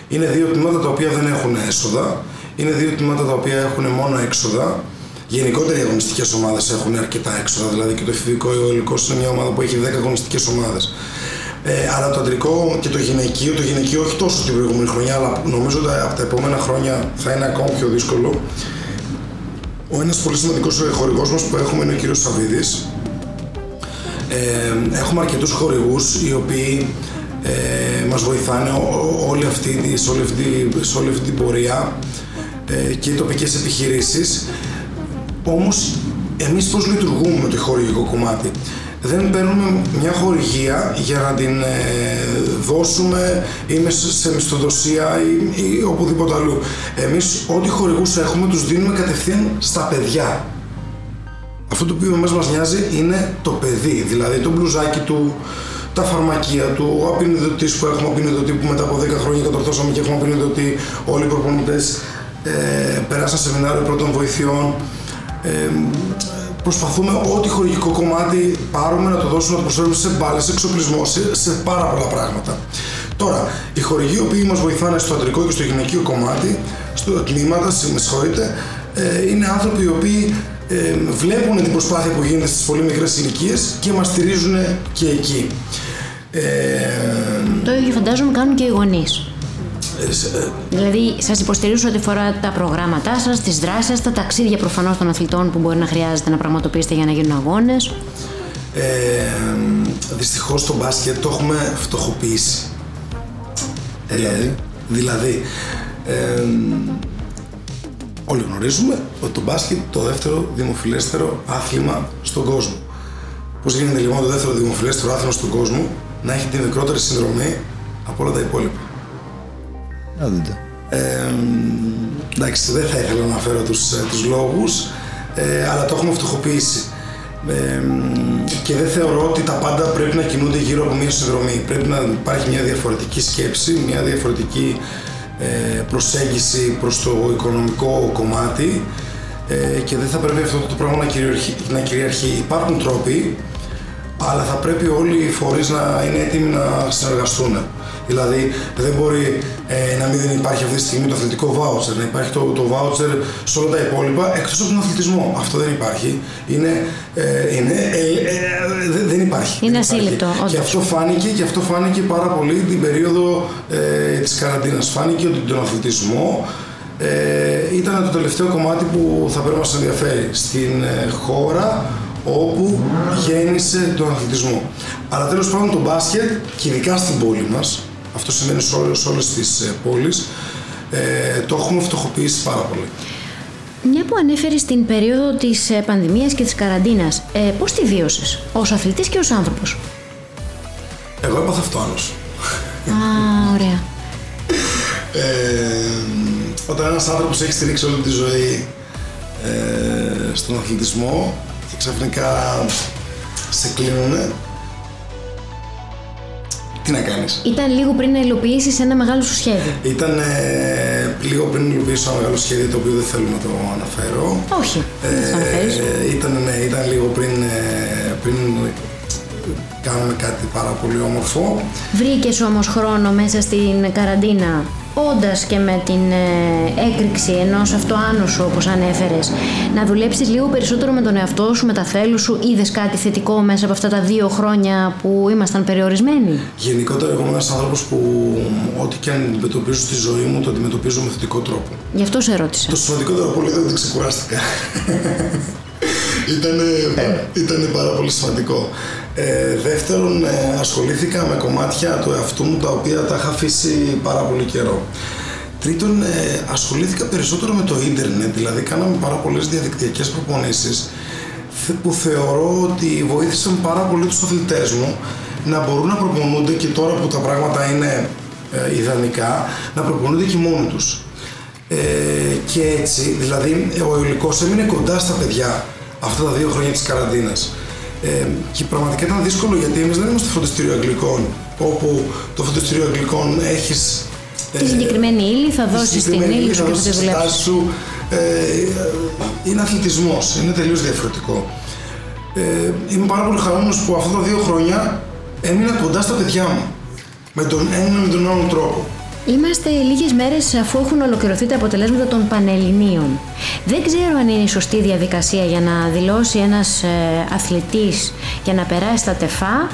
Είναι δύο τμήματα τα οποία δεν έχουν έσοδα. Είναι δύο τμήματα τα οποία έχουν μόνο έξοδα. Γενικότερα οι αγωνιστικές ομάδες έχουν αρκετά έξοδα. Δηλαδή και το εφηβικό αιωλικό είναι μια ομάδα που έχει 10 αγωνιστικές ομάδες. Ε, αλλά το αντρικό και το γυναικείο, το γυναικείο όχι τόσο την προηγούμενη χρονιά, αλλά νομίζω ότι από τα επόμενα χρόνια θα είναι ακόμα πιο δύσκολο. Ο ένας πολύ σημαντικός χορηγός μας που έχουμε είναι ο κύριος Σαββίδης. Ε, έχουμε αρκετούς χορηγούς οι οποίοι ε, μας βοηθάνε ό- ό- όλη αυτή, τη- σε, όλη αυτή, σε όλη αυτή την πορεία ε, και οι τοπικές επιχειρήσεις. Όμως εμείς πώς λειτουργούμε με το χορηγικό κομμάτι; Δεν παίρνουμε μια χορηγία για να την ε, δώσουμε ή μέσα σε μισθοδοσία ή, ή οπουδήποτε αλλού. Εμείς ό,τι χορηγούς έχουμε τους δίνουμε κατευθείαν στα παιδιά. Αυτό το οποίο μας μας νοιάζει είναι το παιδί, δηλαδή το μπλουζάκι του, τα φαρμακεία του, ο απεινιδωτής που έχουμε απεινιδωτή που μετά από 10 χρόνια κατορθώσαμε και έχουμε απεινιδωτή, όλοι οι προπονητές ε, περάσαν σεμινάριο πρώτων βοηθειών. Ε, προσπαθούμε ό,τι χορηγικό κομμάτι πάρουμε να το δώσουμε, να το προσφέρουμε σε μπάλες, σε εξοπλισμό, σε, σε πάρα πολλά πράγματα. Τώρα, οι χορηγοί οι οποίοι μας βοηθάνε στο αντρικό και στο γυναικείο κομμάτι, στο τμήματα, με συγχωρείτε, ε, είναι άνθρωποι οι οποίοι ε, βλέπουν την προσπάθεια που γίνεται στις πολύ μικρές ηλικίες και μας στηρίζουν και εκεί. Ε, Το ίδιο φαντάζομαι κάνουν και οι γονείς. Ε, σε- ε, Δηλαδή, σας υποστηρίζουν ό,τι αφορά τα προγράμματά σας, τις δράσεις σα, τα ταξίδια προφανώς των αθλητών που μπορεί να χρειάζεται να πραγματοποιήσετε για να γίνουν αγώνες. Ε, δυστυχώς το μπάσκετ το έχουμε φτωχοποιήσει. Δηλαδή, δηλαδή ε, όλοι γνωρίζουμε ότι το μπάσκετ το δεύτερο δημοφιλέστερο άθλημα στον κόσμο. Πώς γίνεται λοιπόν το δεύτερο δημοφιλέστερο άθλημα στον κόσμο να έχει τη μικρότερη συνδρομή από όλα τα υπόλοιπα; Να δείτε. Ε, εντάξει, δεν θα ήθελα να αναφέρω τους, ε, τους λόγους, ε, αλλά το έχουμε φτωχοποιήσει. Ε, και δεν θεωρώ ότι τα πάντα πρέπει να κινούνται γύρω από μια συνδρομή. Πρέπει να υπάρχει μια διαφορετική σκέψη, μια διαφορετική ε, προσέγγιση προς το οικονομικό κομμάτι ε, και δεν θα πρέπει αυτό το πράγμα να κυριαρχεί. Να κυριαρχεί. Υπάρχουν τρόποι αλλά θα πρέπει όλοι οι φορείς να είναι έτοιμοι να συνεργαστούν. Δηλαδή δεν μπορεί ε, να μην υπάρχει αυτή τη στιγμή το αθλητικό voucher, να υπάρχει το, το voucher σε όλα τα υπόλοιπα εκτός από τον αθλητισμό. Αυτό δεν υπάρχει. Είναι, ε, είναι, ε, ε δεν υπάρχει. Είναι ασύλληπτο. Και αυτό, φάνηκε, και αυτό φάνηκε πάρα πολύ την περίοδο ε, της καραντίνας. Φάνηκε ότι τον αθλητισμό ε, ήταν το τελευταίο κομμάτι που θα πρέπει να μας ενδιαφέρει στην χώρα όπου γέννησε τον αθλητισμό. Αλλά τέλος πάντων το μπάσκετ και ειδικά στην πόλη μας αυτό σημαίνει σε όλες, σε όλες τις ε, πόλεις, ε, το έχουμε φτωχοποιήσει πάρα πολύ. Μια που ανέφερες στην περίοδο της ε, πανδημίας και της καραντίνας, ε, πώς τη βίωσες, ως αθλητής και ως άνθρωπος; Εγώ έπαθα αυτοάνος. Α, ωραία. Ε, όταν ένας άνθρωπος έχει στηρίξει όλη τη ζωή ε, στον αθλητισμό και ξαφνικά σε κλείνουνε, τι να κάνεις; Ήταν λίγο πριν να υλοποιήσεις ένα μεγάλο σου σχέδιο. Ήταν ε, λίγο πριν να υλοποιήσω ένα μεγάλο σχέδιο το οποίο δεν θέλω να το αναφέρω. Όχι. Ε, ήταν, ναι, ήταν λίγο πριν, ε, πριν κάνουμε κάτι πάρα πολύ όμορφο. Βρήκες όμως χρόνο μέσα στην καραντίνα όντας και με την ε, έκρηξη ενός αυτοάνωσου, όπως ανέφερες, να δουλέψεις λίγο περισσότερο με τον εαυτό σου, με τα θέλου σου, είδες κάτι θετικό μέσα από αυτά τα δύο χρόνια που ήμασταν περιορισμένοι; Γενικότερα, εγώ είμαι ένας άνθρωπος που ό,τι και αν αντιμετωπίζω στη ζωή μου, το αντιμετωπίζω με θετικό τρόπο. Γι' αυτό σε ρώτησα. Το σημαντικότερο από όλα ήταν ότι ξεκουράστηκα. Ήτανε, ε. ήτανε πάρα πολύ σημαντικό. Ε, δεύτερον, ε, ασχολήθηκα με κομμάτια του εαυτού μου τα οποία τα είχα αφήσει πάρα πολύ καιρό. Τρίτον, ε, ασχολήθηκα περισσότερο με το ίντερνετ, δηλαδή κάναμε πάρα πολλές διαδικτυακές προπονήσεις που θεωρώ ότι βοήθησαν πάρα πολύ τους αθλητές μου να μπορούν να προπονούνται και τώρα που τα πράγματα είναι ε, ιδανικά, να προπονούνται και μόνοι τους. Ε, και έτσι, δηλαδή, ο υλικός έμεινε κοντά στα παιδιά αυτά τα δύο χρόνια της καραντίνας. Ε, και πραγματικά ήταν δύσκολο γιατί εμείς δεν είμαστε φροντιστήριο Αγγλικών, όπου το φροντιστήριο Αγγλικών έχεις. Τη συγκεκριμένη ύλη θα δώσεις την ύλη σου και θα τη δουλέψεις. Σου, ε, είναι αθλητισμός, είναι τελείως διαφορετικό. Ε, είμαι πάρα πολύ χαρούμενος που αυτά τα δύο χρόνια έμεινα κοντά στα παιδιά μου. Με τον ένα με τον άλλο τρόπο. Είμαστε λίγες μέρες αφού έχουν ολοκληρωθεί τα αποτελέσματα των Πανελληνίων. Δεν ξέρω αν είναι η σωστή διαδικασία για να δηλώσει ένας ε, αθλητής για να περάσει στα τεφά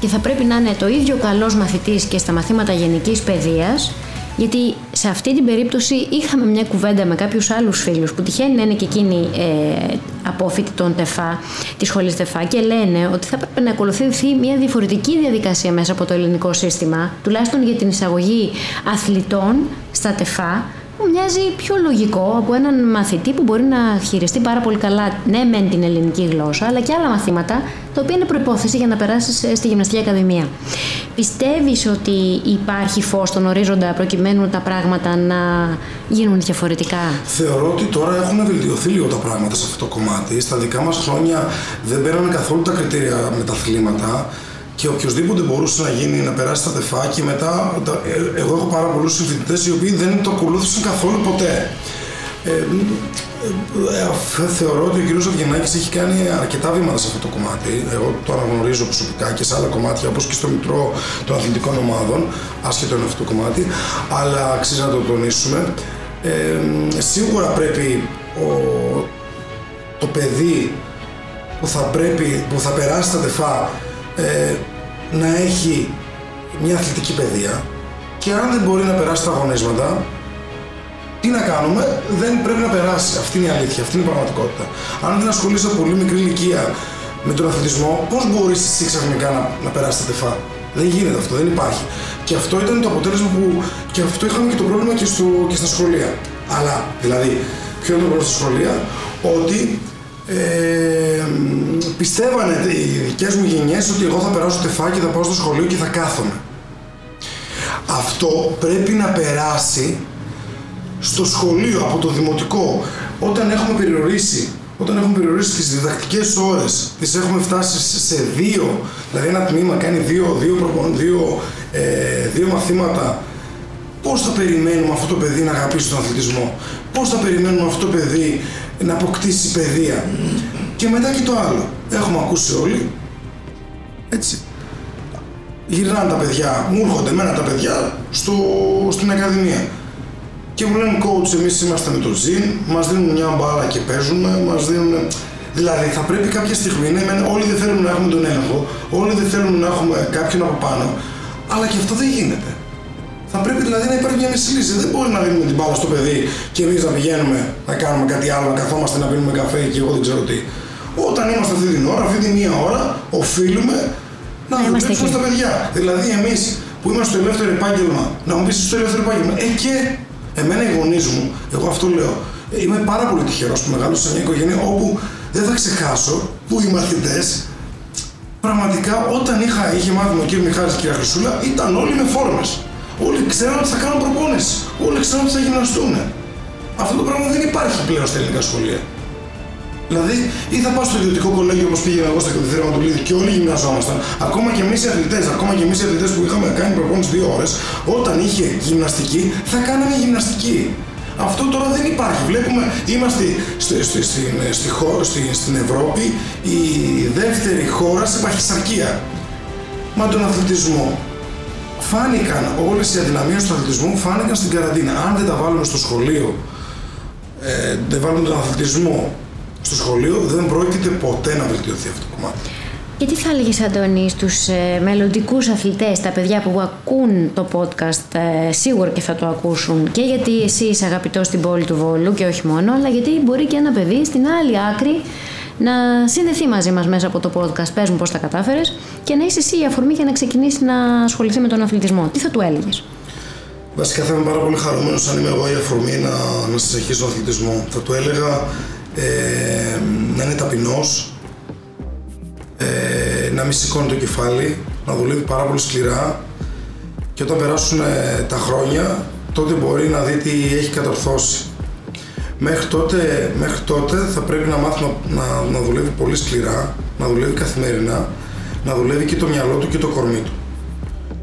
και θα πρέπει να είναι το ίδιο καλός μαθητής και στα μαθήματα γενικής παιδείας γιατί σε αυτή την περίπτωση είχαμε μια κουβέντα με κάποιους άλλους φίλους που τυχαίνει να είναι και εκείνοι ε, απόφοιτοι των ΤΕΦΑ, της σχολής ΤΕΦΑ και λένε ότι θα πρέπει να ακολουθηθεί μια διαφορετική διαδικασία μέσα από το ελληνικό σύστημα, τουλάχιστον για την εισαγωγή αθλητών στα ΤΕΦΑ, μου μοιάζει πιο λογικό από έναν μαθητή που μπορεί να χειριστεί πάρα πολύ καλά, ναι, μεν την ελληνική γλώσσα, αλλά και άλλα μαθήματα, τα οποία είναι προπόθεση για να περάσεις στη γυμναστική ακαδημία. Πιστεύεις ότι υπάρχει φως στον ορίζοντα προκειμένου τα πράγματα να γίνουν διαφορετικά; Θεωρώ ότι τώρα έχουν βελτιωθεί λίγο τα πράγματα σε αυτό το κομμάτι. Στα δικά μας χρόνια δεν πέρανε καθόλου τα κριτήρια με τα αθλήματα και οποιοδήποτε μπορούσε να γίνει να περάσει τα τεφά και μετά ε, εγώ έχω πάρα πολλούς συμφιλητές οι οποίοι δεν το ακολούθησαν καθόλου ποτέ. Ε, ε, θεωρώ ότι ο κ. Αυγενάκης έχει κάνει αρκετά βήματα σε αυτό το κομμάτι. Εγώ το αναγνωρίζω προσωπικά και σε άλλα κομμάτια, όπως και στο Μητρό των Αθλητικών Ομάδων, άσχετο είναι αυτό το κομμάτι, αλλά αξίζει να το τονίσουμε. Ε, σίγουρα πρέπει ο, το παιδί που θα, πρέπει, που θα περάσει τα τεφά ε, να έχει μια αθλητική παιδεία και αν δεν μπορεί να περάσει τα αγωνίσματα, τι να κάνουμε, δεν πρέπει να περάσει. Αυτή είναι η αλήθεια, αυτή είναι η πραγματικότητα. Αν δεν ασχολείσαι από πολύ μικρή ηλικία με τον αθλητισμό, πώς μπορείς εσύ ξαφνικά να, να περάσει τα τεφά; Δεν γίνεται αυτό, δεν υπάρχει. Και αυτό ήταν το αποτέλεσμα που. και αυτό είχαμε και το πρόβλημα και, στο, και στα σχολεία. Αλλά, δηλαδή, ποιο είναι το πρόβλημα στα σχολεία, ότι ε, πιστεύανε οι δικές μου γενιές ότι εγώ θα περάσω τεφάκι, θα πάω στο σχολείο και θα κάθομαι. Αυτό πρέπει να περάσει στο σχολείο, από το δημοτικό, όταν έχουμε περιορίσει όταν έχουμε περιορίσει τις διδακτικές ώρες, τις έχουμε φτάσει σε δύο, δηλαδή ένα τμήμα κάνει δύο, δύο, δύο, ε, δύο μαθήματα, πώς θα περιμένουμε αυτό το παιδί να αγαπήσει τον αθλητισμό, πώς θα περιμένουμε αυτό το παιδί να αποκτήσει παιδεία; Και μετά και το άλλο. Έχουμε ακούσει όλοι Έτσι. Γυρνάνε τα παιδιά, μου έρχονται εμένα τα παιδιά στο, στην Ακαδημία. Και μου λένε coach, εμείς είμαστε με το Ζιν, μας δίνουν μια μπάλα και παίζουμε, μας δίνουν. Δηλαδή θα πρέπει κάποια στιγμή να είναι, όλοι δεν θέλουν να έχουμε τον έλεγχο, όλοι δεν θέλουν να έχουμε κάποιον από πάνω, αλλά και αυτό δεν γίνεται. Θα πρέπει δηλαδή να υπάρχει μια μέση λύση. Δεν μπορεί να δίνουμε την μπάλα στο παιδί και εμείς να πηγαίνουμε να κάνουμε κάτι άλλο, να καθόμαστε να πίνουμε καφέ και εγώ δεν ξέρω τι. Όταν είμαστε αυτή την ώρα, αυτή τη μία ώρα, οφείλουμε να δουλέψουμε στα παιδιά. Δηλαδή εμείς που είμαστε στο ελεύθερο επάγγελμα, να μου πεις στο ελεύθερο επάγγελμα, ε και εμένα οι γονείς μου, εγώ αυτό λέω, είμαι πάρα πολύ τυχερός που μεγάλωσα σε μια οικογένεια όπου δεν θα ξεχάσω που οι μαθητές πραγματικά όταν είχα, είχε μάθει με ο κύριος Μιχάλης και η κυρία Χρυσούλα ήταν όλοι με φόρμες. Όλοι ξέρουν ότι θα κάνουν προπόνηση. Όλοι ξέρουν ότι θα γυμναστούν. Αυτό το πράγμα δεν υπάρχει πλέον στα ελληνικά σχολεία. Δηλαδή, ή θα πάω στο ιδιωτικό κολέγιο όπω πήγαινα εγώ στα κατευθύνματα του Λίδη και όλοι γυμναζόμασταν. Ακόμα και εμείς οι αθλητές, ακόμα και εμείς οι αθλητές που είχαμε κάνει προπόνηση δύο ώρες, όταν είχε γυμναστική, θα κάναμε γυμναστική. Αυτό τώρα δεν υπάρχει. Βλέπουμε, είμαστε στη, στη, στην, στη, στη, στην Ευρώπη η δεύτερη χώρα σε παχυσαρκία. Μα τον αθλητισμό φάνηκαν όλες οι αδυναμίες του αθλητισμού φάνηκαν στην καραντίνα. Αν δεν τα βάλουμε στο σχολείο, ε, δεν βάλουμε τον αθλητισμό στο σχολείο, δεν πρόκειται ποτέ να βελτιωθεί αυτό το κομμάτι. Και τι θα έλεγε, Αντώνη, στους ε, μελλοντικούς αθλητές, τα παιδιά που ακούν το podcast, ε, σίγουρα και θα το ακούσουν και γιατί εσύ είσαι αγαπητός στην πόλη του Βόλου και όχι μόνο, αλλά γιατί μπορεί και ένα παιδί στην άλλη άκρη να συνδεθεί μαζί μας μέσα από το podcast. Πες μου πώς τα κατάφερες και να είσαι εσύ η αφορμή για να ξεκινήσεις να ασχοληθεί με τον αθλητισμό. Τι θα του έλεγες; Βασικά θα είμαι πάρα πολύ χαρούμενος αν είμαι εγώ η αφορμή να, να συνεχίσω τον αθλητισμό. Θα του έλεγα ε, να είναι ταπεινός, ε, να μην σηκώνει το κεφάλι, να δουλεύει πάρα πολύ σκληρά και όταν περάσουν ε, τα χρόνια τότε μπορεί να δει τι έχει κατορθώσει. Μέχρι τότε, μέχρι τότε θα πρέπει να μάθει να, να, δουλεύει πολύ σκληρά, να δουλεύει καθημερινά, να δουλεύει και το μυαλό του και το κορμί του.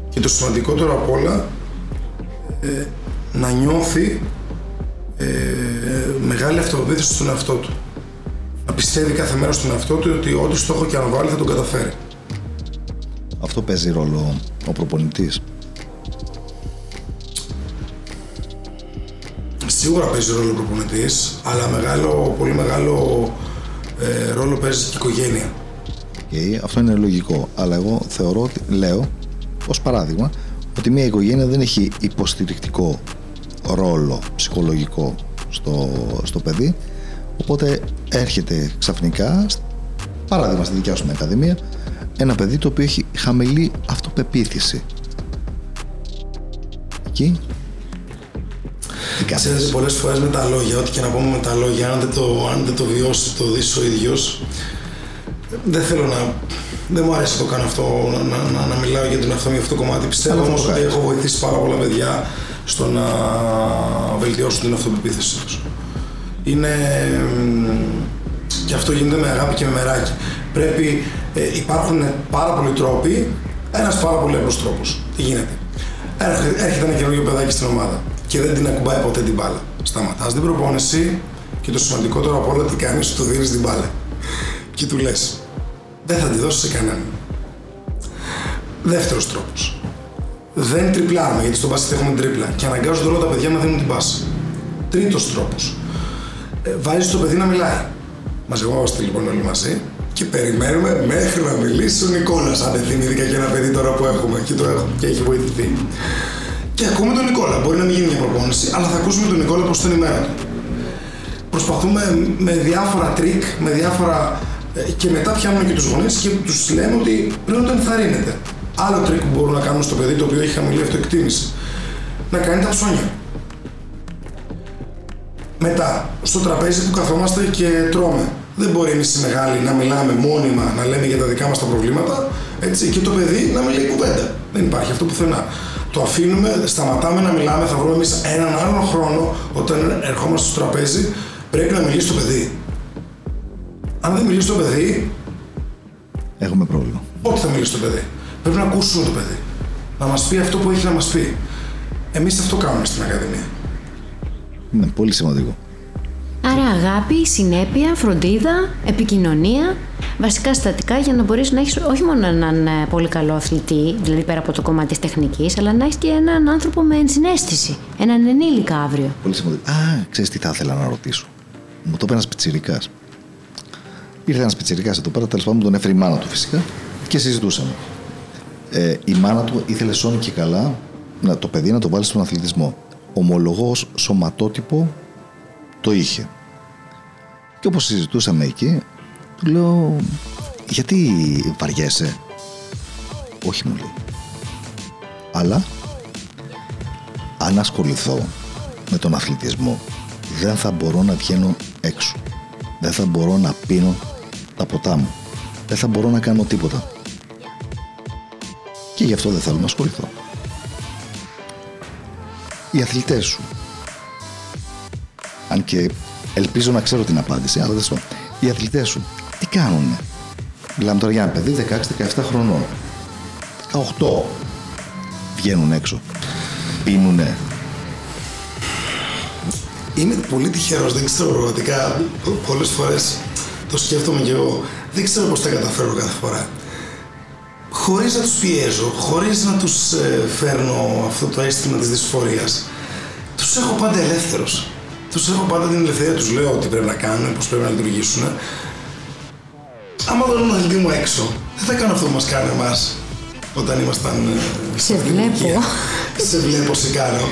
Και το σημαντικότερο απ' όλα, ε, να νιώθει ε, μεγάλη αυτοπεποίθηση στον εαυτό του. Να πιστεύει κάθε μέρα στον εαυτό του ότι ό,τι στόχο και αν βάλει θα τον καταφέρει. Αυτό παίζει ρόλο ο προπονητής. Σίγουρα παίζει ρόλο ο προπονητής, αλλά μεγάλο, πολύ μεγάλο ε, ρόλο παίζει και η οικογένεια. Okay, αυτό είναι λογικό. Αλλά εγώ θεωρώ ότι, λέω, ως παράδειγμα, ότι μια οικογένεια δεν έχει υποστηρικτικό ρόλο ψυχολογικό στο, στο παιδί. Οπότε έρχεται ξαφνικά, παράδειγμα στη δικιά σου ακαδημία, ένα παιδί το οποίο έχει χαμηλή αυτοπεποίθηση. Εκεί Ξέρετε, πολλές φορές με τα λόγια, ό,τι και να πούμε με τα λόγια, αν δεν το, αν δεν το βιώσει, το δεις ο ίδιος. Δεν θέλω να. Δεν μου αρέσει να το κάνω αυτό, να, να, να μιλάω για τον εαυτό μου αυτό το κομμάτι. Πιστεύω όμως ότι έχω βοηθήσει πάρα πολλά παιδιά στο να βελτιώσουν την αυτοπεποίθησή τους. Είναι. Και αυτό γίνεται με αγάπη και με μεράκι. Πρέπει, ε, υπάρχουν πάρα πολλοί τρόποι, ένας πάρα πολύ απλός τρόπος. Τι γίνεται. Έρχεται ένα καινούργιο παιδάκι στην ομάδα και δεν την ακουμπάει ποτέ την μπάλα. Σταματάς την προπόνηση και το σημαντικότερο από όλα τι κάνεις, του δίνεις την μπάλα. Και του λες, δεν θα τη δώσει σε κανέναν. Δεύτερος τρόπος. Δεν ντριπλάρουμε, γιατί στο μπάσκετ έχουμε ντρίπλα και αναγκάζονται όλα τα παιδιά να δίνουν την πάσα. Τρίτος τρόπος. Ε, Βάζεις το παιδί να μιλάει. Μαζευόμαστε λοιπόν όλοι μαζί και περιμένουμε μέχρι να μιλήσει ο Νικόλας. Αν θυμήθηκα και ένα παιδί τώρα που έχουμε και το έχουμε και έχει βοηθηθεί. Και ακούμε τον Νικόλα. Μπορεί να μην γίνει μια προπόνηση, αλλά θα ακούσουμε τον Νικόλα πώς ήταν η μέρα του. Προσπαθούμε με διάφορα τρικ, με διάφορα. Ε, και μετά πιάνουμε και τους γονείς και τους λέμε ότι πρέπει να το ενθαρρύνετε. Άλλο τρικ που μπορούν να κάνουν στο παιδί το οποίο έχει χαμηλή αυτοεκτίμηση. Να κάνει τα ψώνια. Μετά, στο τραπέζι που καθόμαστε και τρώμε. Δεν μπορεί εμείς οι μεγάλοι να μιλάμε μόνιμα, να λέμε για τα δικά μας τα προβλήματα, έτσι, και το παιδί να μιλάει κουβέντα. Δεν υπάρχει αυτό πουθενά το αφήνουμε, σταματάμε να μιλάμε, θα βρούμε εμείς έναν άλλο χρόνο όταν ερχόμαστε στο τραπέζι, πρέπει να μιλήσει το παιδί. Αν δεν μιλήσει το παιδί. Έχουμε πρόβλημα. Πότε θα μιλήσει το παιδί; Πρέπει να ακούσουμε το παιδί. Να μας πει αυτό που έχει να μας πει. Εμείς αυτό κάνουμε στην Ακαδημία. Είναι πολύ σημαντικό. Άρα αγάπη, συνέπεια, φροντίδα, επικοινωνία, βασικά συστατικά για να μπορείς να έχεις όχι μόνο έναν ε, πολύ καλό αθλητή, δηλαδή πέρα από το κομμάτι της τεχνικής, αλλά να έχεις και έναν άνθρωπο με ενσυναίσθηση, έναν ενήλικα αύριο. Πολύ σημαντικό. Α, ξέρεις τι θα ήθελα να ρωτήσω. Μου το είπε ένας πιτσιρικάς. Ήρθε ένας πιτσιρικάς εδώ πέρα, τέλος πάντων τον έφερε η μάνα του φυσικά και συζητούσαμε. Ε, η μάνα του ήθελε σώνει και καλά να, το παιδί να το βάλει στον αθλητισμό. Ομολογώ ως σωματότυπο το είχε. Και όπως συζητούσαμε εκεί, του λέω, γιατί βαριέσαι; Όχι μου λέει. Αλλά αν ασχοληθώ με τον αθλητισμό δεν θα μπορώ να βγαίνω έξω. Δεν θα μπορώ να πίνω τα ποτά μου. Δεν θα μπορώ να κάνω τίποτα. Και γι' αυτό δεν θέλω να ασχοληθώ. Οι αθλητές σου αν και ελπίζω να ξέρω την απάντηση, αλλά δεν σου. Οι αθλητές σου τι κάνουν. Μιλάμε τώρα για ένα παιδί 16-17 χρονών. 18 βγαίνουν έξω. Πίνουνε. Είμαι πολύ τυχερός, δεν ξέρω πραγματικά. Πολλές φορές το σκέφτομαι και εγώ. Δεν ξέρω πώς τα καταφέρω κάθε φορά. Χωρίς να τους πιέζω, χωρίς να τους ε, φέρνω αυτό το αίσθημα της δυσφορίας, τους έχω πάντα ελεύθερος τους έχω πάντα την ελευθερία, τους λέω τι πρέπει να κάνουν, πώ πρέπει να λειτουργήσουν. Άμα δω τον αθλητή μου έξω, δεν θα κάνω αυτό που μας κάνει εμά όταν ήμασταν. Ε, σε βλέπω. σε βλέπω, σε κάνω.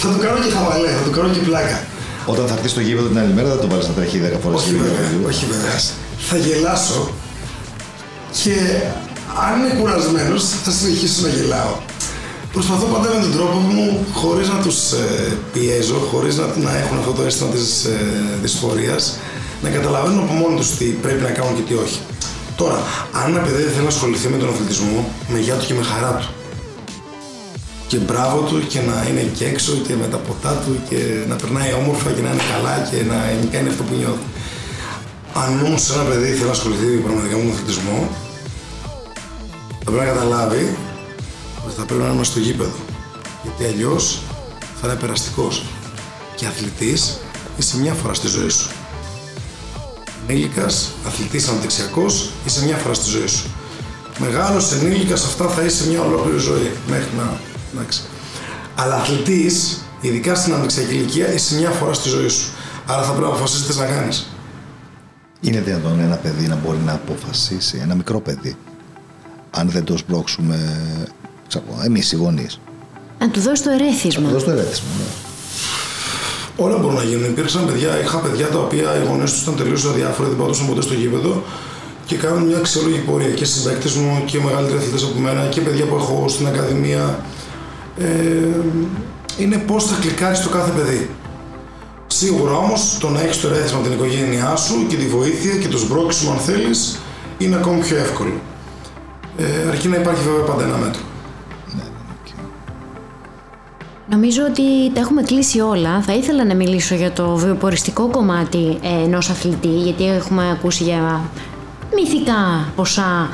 Θα το κάνω και χαβαλέ, θα το κάνω και πλάκα. Όταν θα έρθεις στο γήπεδο την άλλη μέρα, θα το βάλεις να τρέχει 10 φορές. Όχι βέβαια, όχι βέβαια. Θα γελάσω και αν είναι κουρασμένος, θα συνεχίσω να γελάω. Προσπαθώ πάντα με τον τρόπο μου, χωρίς να τους ε, πιέζω, χωρίς να, να έχουν αυτό το αίσθημα της ε, δυσφορίας, να καταλαβαίνουν από μόνοι τους τι πρέπει να κάνουν και τι όχι. Τώρα, αν ένα παιδί δεν θέλει να ασχοληθεί με τον αθλητισμό, με γεια του και με χαρά του. Και μπράβο του και να είναι εκεί έξω και με τα ποτά του και να περνάει όμορφα και να είναι καλά και να κάνει αυτό που νιώθει. Αν όμως ένα παιδί θέλει να ασχοληθεί πραγματικά με τον αθλητισμό, θα πρέπει να καταλάβει θα πρέπει να είμαστε στο γήπεδο. Γιατί αλλιώς θα είναι περαστικός. Και αθλητής είσαι μια φορά στη ζωή σου. Ενήλικας, αθλητής αναπτυξιακός, είσαι μια φορά στη ζωή σου. Μεγάλος ενήλικας, αυτά θα είσαι μια ολόκληρη ζωή. Μέχρι να. Εντάξει. Αλλά αθλητής, ειδικά στην αναπτυξιακή ηλικία, είσαι μια φορά στη ζωή σου. Άρα θα πρέπει να αποφασίσεις τι να κάνεις. Είναι δυνατόν ένα παιδί να μπορεί να αποφασίσει, ένα μικρό παιδί, αν δεν το σμπρώξουμε Εμείς οι γονείς. Να του δώσει το ερέθισμα. Να του δώσει το ερέθισμα, ναι. Όλα μπορούν να γίνουν. Υπήρξαν παιδιά, είχα παιδιά τα οποία οι γονείς τους ήταν τελείως αδιάφοροι, δεν πατούσαν ποτέ στο γήπεδο και κάνουν μια αξιόλογη πορεία. Και συμπαίκτες μου και μεγαλύτεροι αθλητές από μένα και παιδιά που έχω στην Ακαδημία. Ε, είναι πώς θα κλικάρεις το κάθε παιδί. Σίγουρα όμως το να έχεις το ερέθισμα την οικογένειά σου και τη βοήθεια και το σμπρόξιμο αν θέλεις είναι ακόμη πιο εύκολο. Ε, αρκεί να υπάρχει βέβαια πάντα ένα μέτρο. Νομίζω ότι τα έχουμε κλείσει όλα. Θα ήθελα να μιλήσω για το βιοποριστικό κομμάτι ενός αθλητή, γιατί έχουμε ακούσει για μυθικά ποσά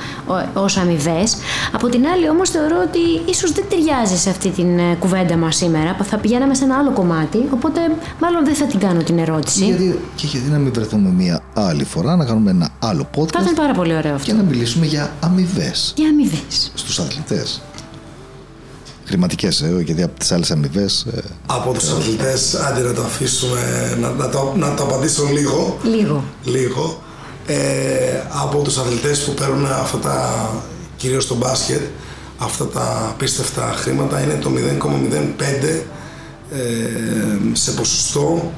ως αμοιβές. Από την άλλη, όμως, θεωρώ ότι ίσως δεν ταιριάζει σε αυτή την ε, κουβέντα μας σήμερα. Θα πηγαίναμε σε ένα άλλο κομμάτι, οπότε μάλλον δεν θα την κάνω την ερώτηση. Γιατί, και γιατί να μην βρεθούμε μία άλλη φορά, να κάνουμε ένα άλλο podcast. Θα ήταν πάρα πολύ ωραίο αυτό. Και να μιλήσουμε για αμοιβές. Για αμοιβές. Στους αθλητές χρηματικές, ε, γιατί από τις άλλες αμοιβές. Ε, από τους αθλητές, άντε να το αφήσουμε, να, να, το, να το απαντήσω λίγο. Λίγο. Λίγο. Ε, από τους αθλητές που παίρνουν αυτά τα, κυρίως στο μπάσκετ, αυτά τα απίστευτα χρήματα είναι το 0,05 ε, σε ποσοστό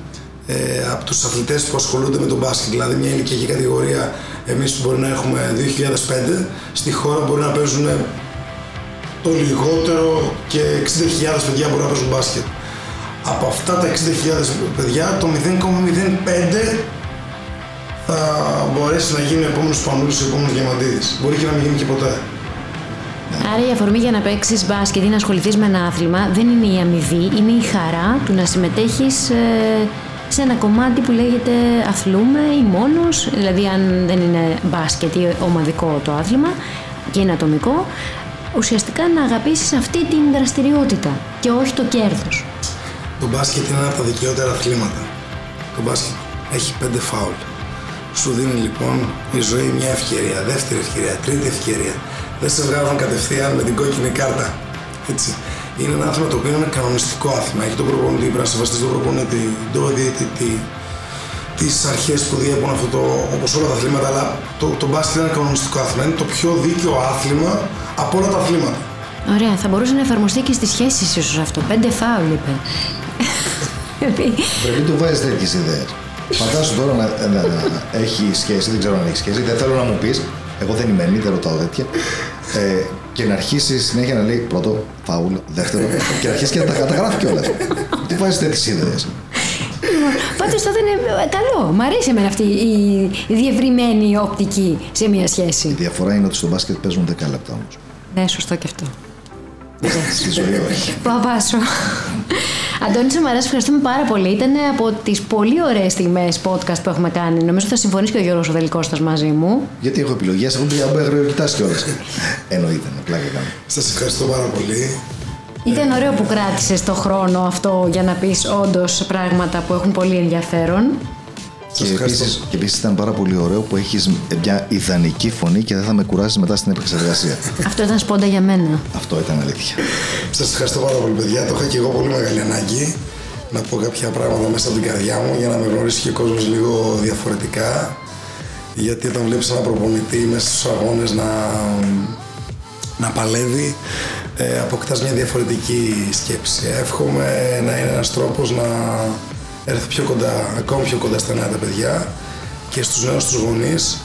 ε, από τους αθλητές που ασχολούνται με τον μπάσκετ. Δηλαδή μια ηλικιακή κατηγορία, εμείς που μπορεί να έχουμε 2005, στη χώρα μπορεί να παίζουν το λιγότερο και 60.000 παιδιά μπορούν να παίζουν μπάσκετ. Από αυτά τα 60.000 παιδιά, το 0,05 θα μπορέσει να γίνει ο επόμενο Πανούλη, ο επόμενο Διαμαντίδη. Μπορεί και να μην γίνει και ποτέ. Άρα η αφορμή για να παίξεις μπάσκετ ή να ασχοληθείς με ένα άθλημα δεν είναι η αμοιβή, είναι η χαρά του να συμμετέχεις ε, σε ένα κομμάτι που λέγεται αθλούμε ή μόνος, δηλαδή αν δεν είναι μπάσκετ ή ομαδικό το άθλημα και είναι ατομικό, ουσιαστικά να αγαπήσεις αυτή την δραστηριότητα και όχι το κέρδος. Το μπάσκετ είναι ένα από τα δικαιότερα αθλήματα. Το μπάσκετ έχει πέντε φάουλ. Σου δίνει λοιπόν η ζωή μια ευκαιρία, δεύτερη ευκαιρία, τρίτη ευκαιρία. Δεν σε βγάζουν κατευθείαν με την κόκκινη κάρτα. Έτσι. Είναι ένα άθλημα το οποίο είναι κανονιστικό άθλημα. Έχει τον προπονητή, πρέπει να σεβαστεί τον προπονητή, τον διαιτητή, τις αρχές που διέπουν αυτό το. όπως όλα τα αθλήματα, αλλά το, το μπάσκετ είναι ένα κανονιστικό άθλημα. Είναι το πιο δίκαιο άθλημα από όλα τα αθλήματα. Ωραία, θα μπορούσε να εφαρμοστεί και στις σχέσεις ίσως αυτό. Πέντε φάουλ, είπε. Πρέπει να του βάζεις τέτοιες ιδέες. Φαντάσου τώρα να, να, να, έχει σχέση, δεν ξέρω αν έχει σχέση, δεν θέλω να μου πεις, εγώ δεν είμαι δεν ρωτάω τέτοια. Ε, και να αρχίσει συνέχεια να λέει πρώτο, φάουλ, δεύτερο, και να αρχίσει και να τα καταγράφει κιόλας. Τι βάζεις τέτοιες ιδέες; Πάντως θα ήταν ε, καλό. Μ' αρέσει εμένα αυτή η διευρυμένη οπτική σε μια σχέση. Η διαφορά είναι ότι στο μπάσκετ παίζουν 10 λεπτά όμως. Ναι, σωστό και αυτό. Στη ζωή όχι. Παπάσο. Αντώνη Σαμαρά, ευχαριστούμε πάρα πολύ. Ήταν από τις πολύ ωραίες στιγμές podcast που έχουμε κάνει. Νομίζω θα συμφωνήσει και ο Γιώργος Οδελικώστα μαζί μου. Γιατί έχω επιλογέ, έχω πει να κοιτάς κιόλα. Εννοείται, απλά και κάνω. Σας ευχαριστώ πάρα πολύ. Ήταν ωραίο που κράτησες το χρόνο αυτό για να πεις όντως πράγματα που έχουν πολύ ενδιαφέρον. Και επίση επίσης ήταν πάρα πολύ ωραίο που έχεις μια ιδανική φωνή και δεν θα με κουράσει μετά στην επεξεργασία. Αυτό ήταν σπόντα για μένα. Αυτό ήταν αλήθεια. Σας ευχαριστώ πάρα πολύ, παιδιά. Το είχα και εγώ πολύ μεγάλη ανάγκη να πω κάποια πράγματα μέσα από την καρδιά μου για να με γνωρίσει και ο κόσμος λίγο διαφορετικά. Γιατί όταν βλέπεις ένα προπονητή μέσα στους αγώνες να, να παλεύει, ε, αποκτάς μια διαφορετική σκέψη. Εύχομαι να είναι ένας τρόπος να έρθει πιο κοντά, ακόμη πιο κοντά στα νέα τα παιδιά και στους νέους τους γονείς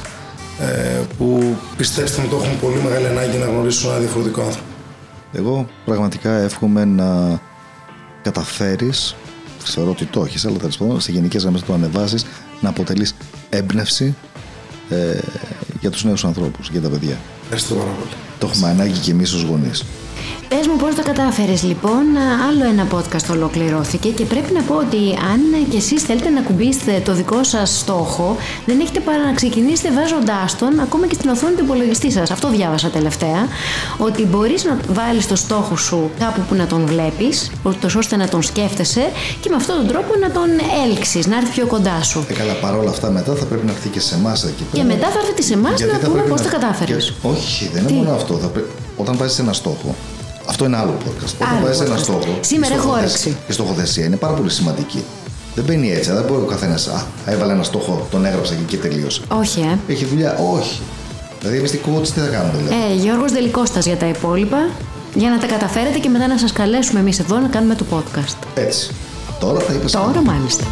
ε, που πιστέψτε μου το έχουν πολύ μεγάλη ανάγκη να γνωρίσουν ένα διαφορετικό άνθρωπο. Εγώ πραγματικά εύχομαι να καταφέρεις, θεωρώ ότι το έχεις, αλλά τέλος πάντων σε γενικές γραμμές το ανεβάσεις, να αποτελείς έμπνευση ε, για τους νέους ανθρώπους, για τα παιδιά. Ευχαριστώ πάρα πολύ. Το έχουμε ανάγκη και εμείς ως γονείς. Πες μου πώς το κατάφερες λοιπόν, άλλο ένα podcast ολοκληρώθηκε και πρέπει να πω ότι αν και εσείς θέλετε να κουμπίσετε το δικό σας στόχο, δεν έχετε παρά να ξεκινήσετε βάζοντάς τον ακόμα και στην οθόνη του υπολογιστή σας. Αυτό διάβασα τελευταία, ότι μπορείς να βάλεις το στόχο σου κάπου που να τον βλέπεις, ώστε να τον σκέφτεσαι και με αυτόν τον τρόπο να τον έλξεις, να έρθει πιο κοντά σου. Ε, καλά, παρόλα αυτά μετά θα πρέπει να έρθει και σε εμάς εκεί πέρα. Και μετά θα έρθει σε εμάς να πούμε πώς να... το κατάφερες. Όχι, δεν είναι μόνο αυτό. Θα Όταν βάζεις ένα στόχο, αυτό είναι άλλο podcast. Όταν βάζει ένα στόχο. Σήμερα έχω όρεξη. Η στοχοθεσία είναι πάρα πολύ σημαντική. Δεν μπαίνει έτσι. Δεν μπορεί ο καθένας. Α, έβαλε ένα στόχο, τον έγραψα και, και τελείωσε. Όχι, ε. Έχει δουλειά. Όχι. Δηλαδή, εμείς τι τι θα κάνουμε, δηλαδή. Ε, Γιώργος Δελικώστας για τα υπόλοιπα. Για να τα καταφέρετε και μετά να σας καλέσουμε εμείς εδώ να κάνουμε το podcast. Έτσι. Τώρα θα είπες. Τώρα, μάλιστα.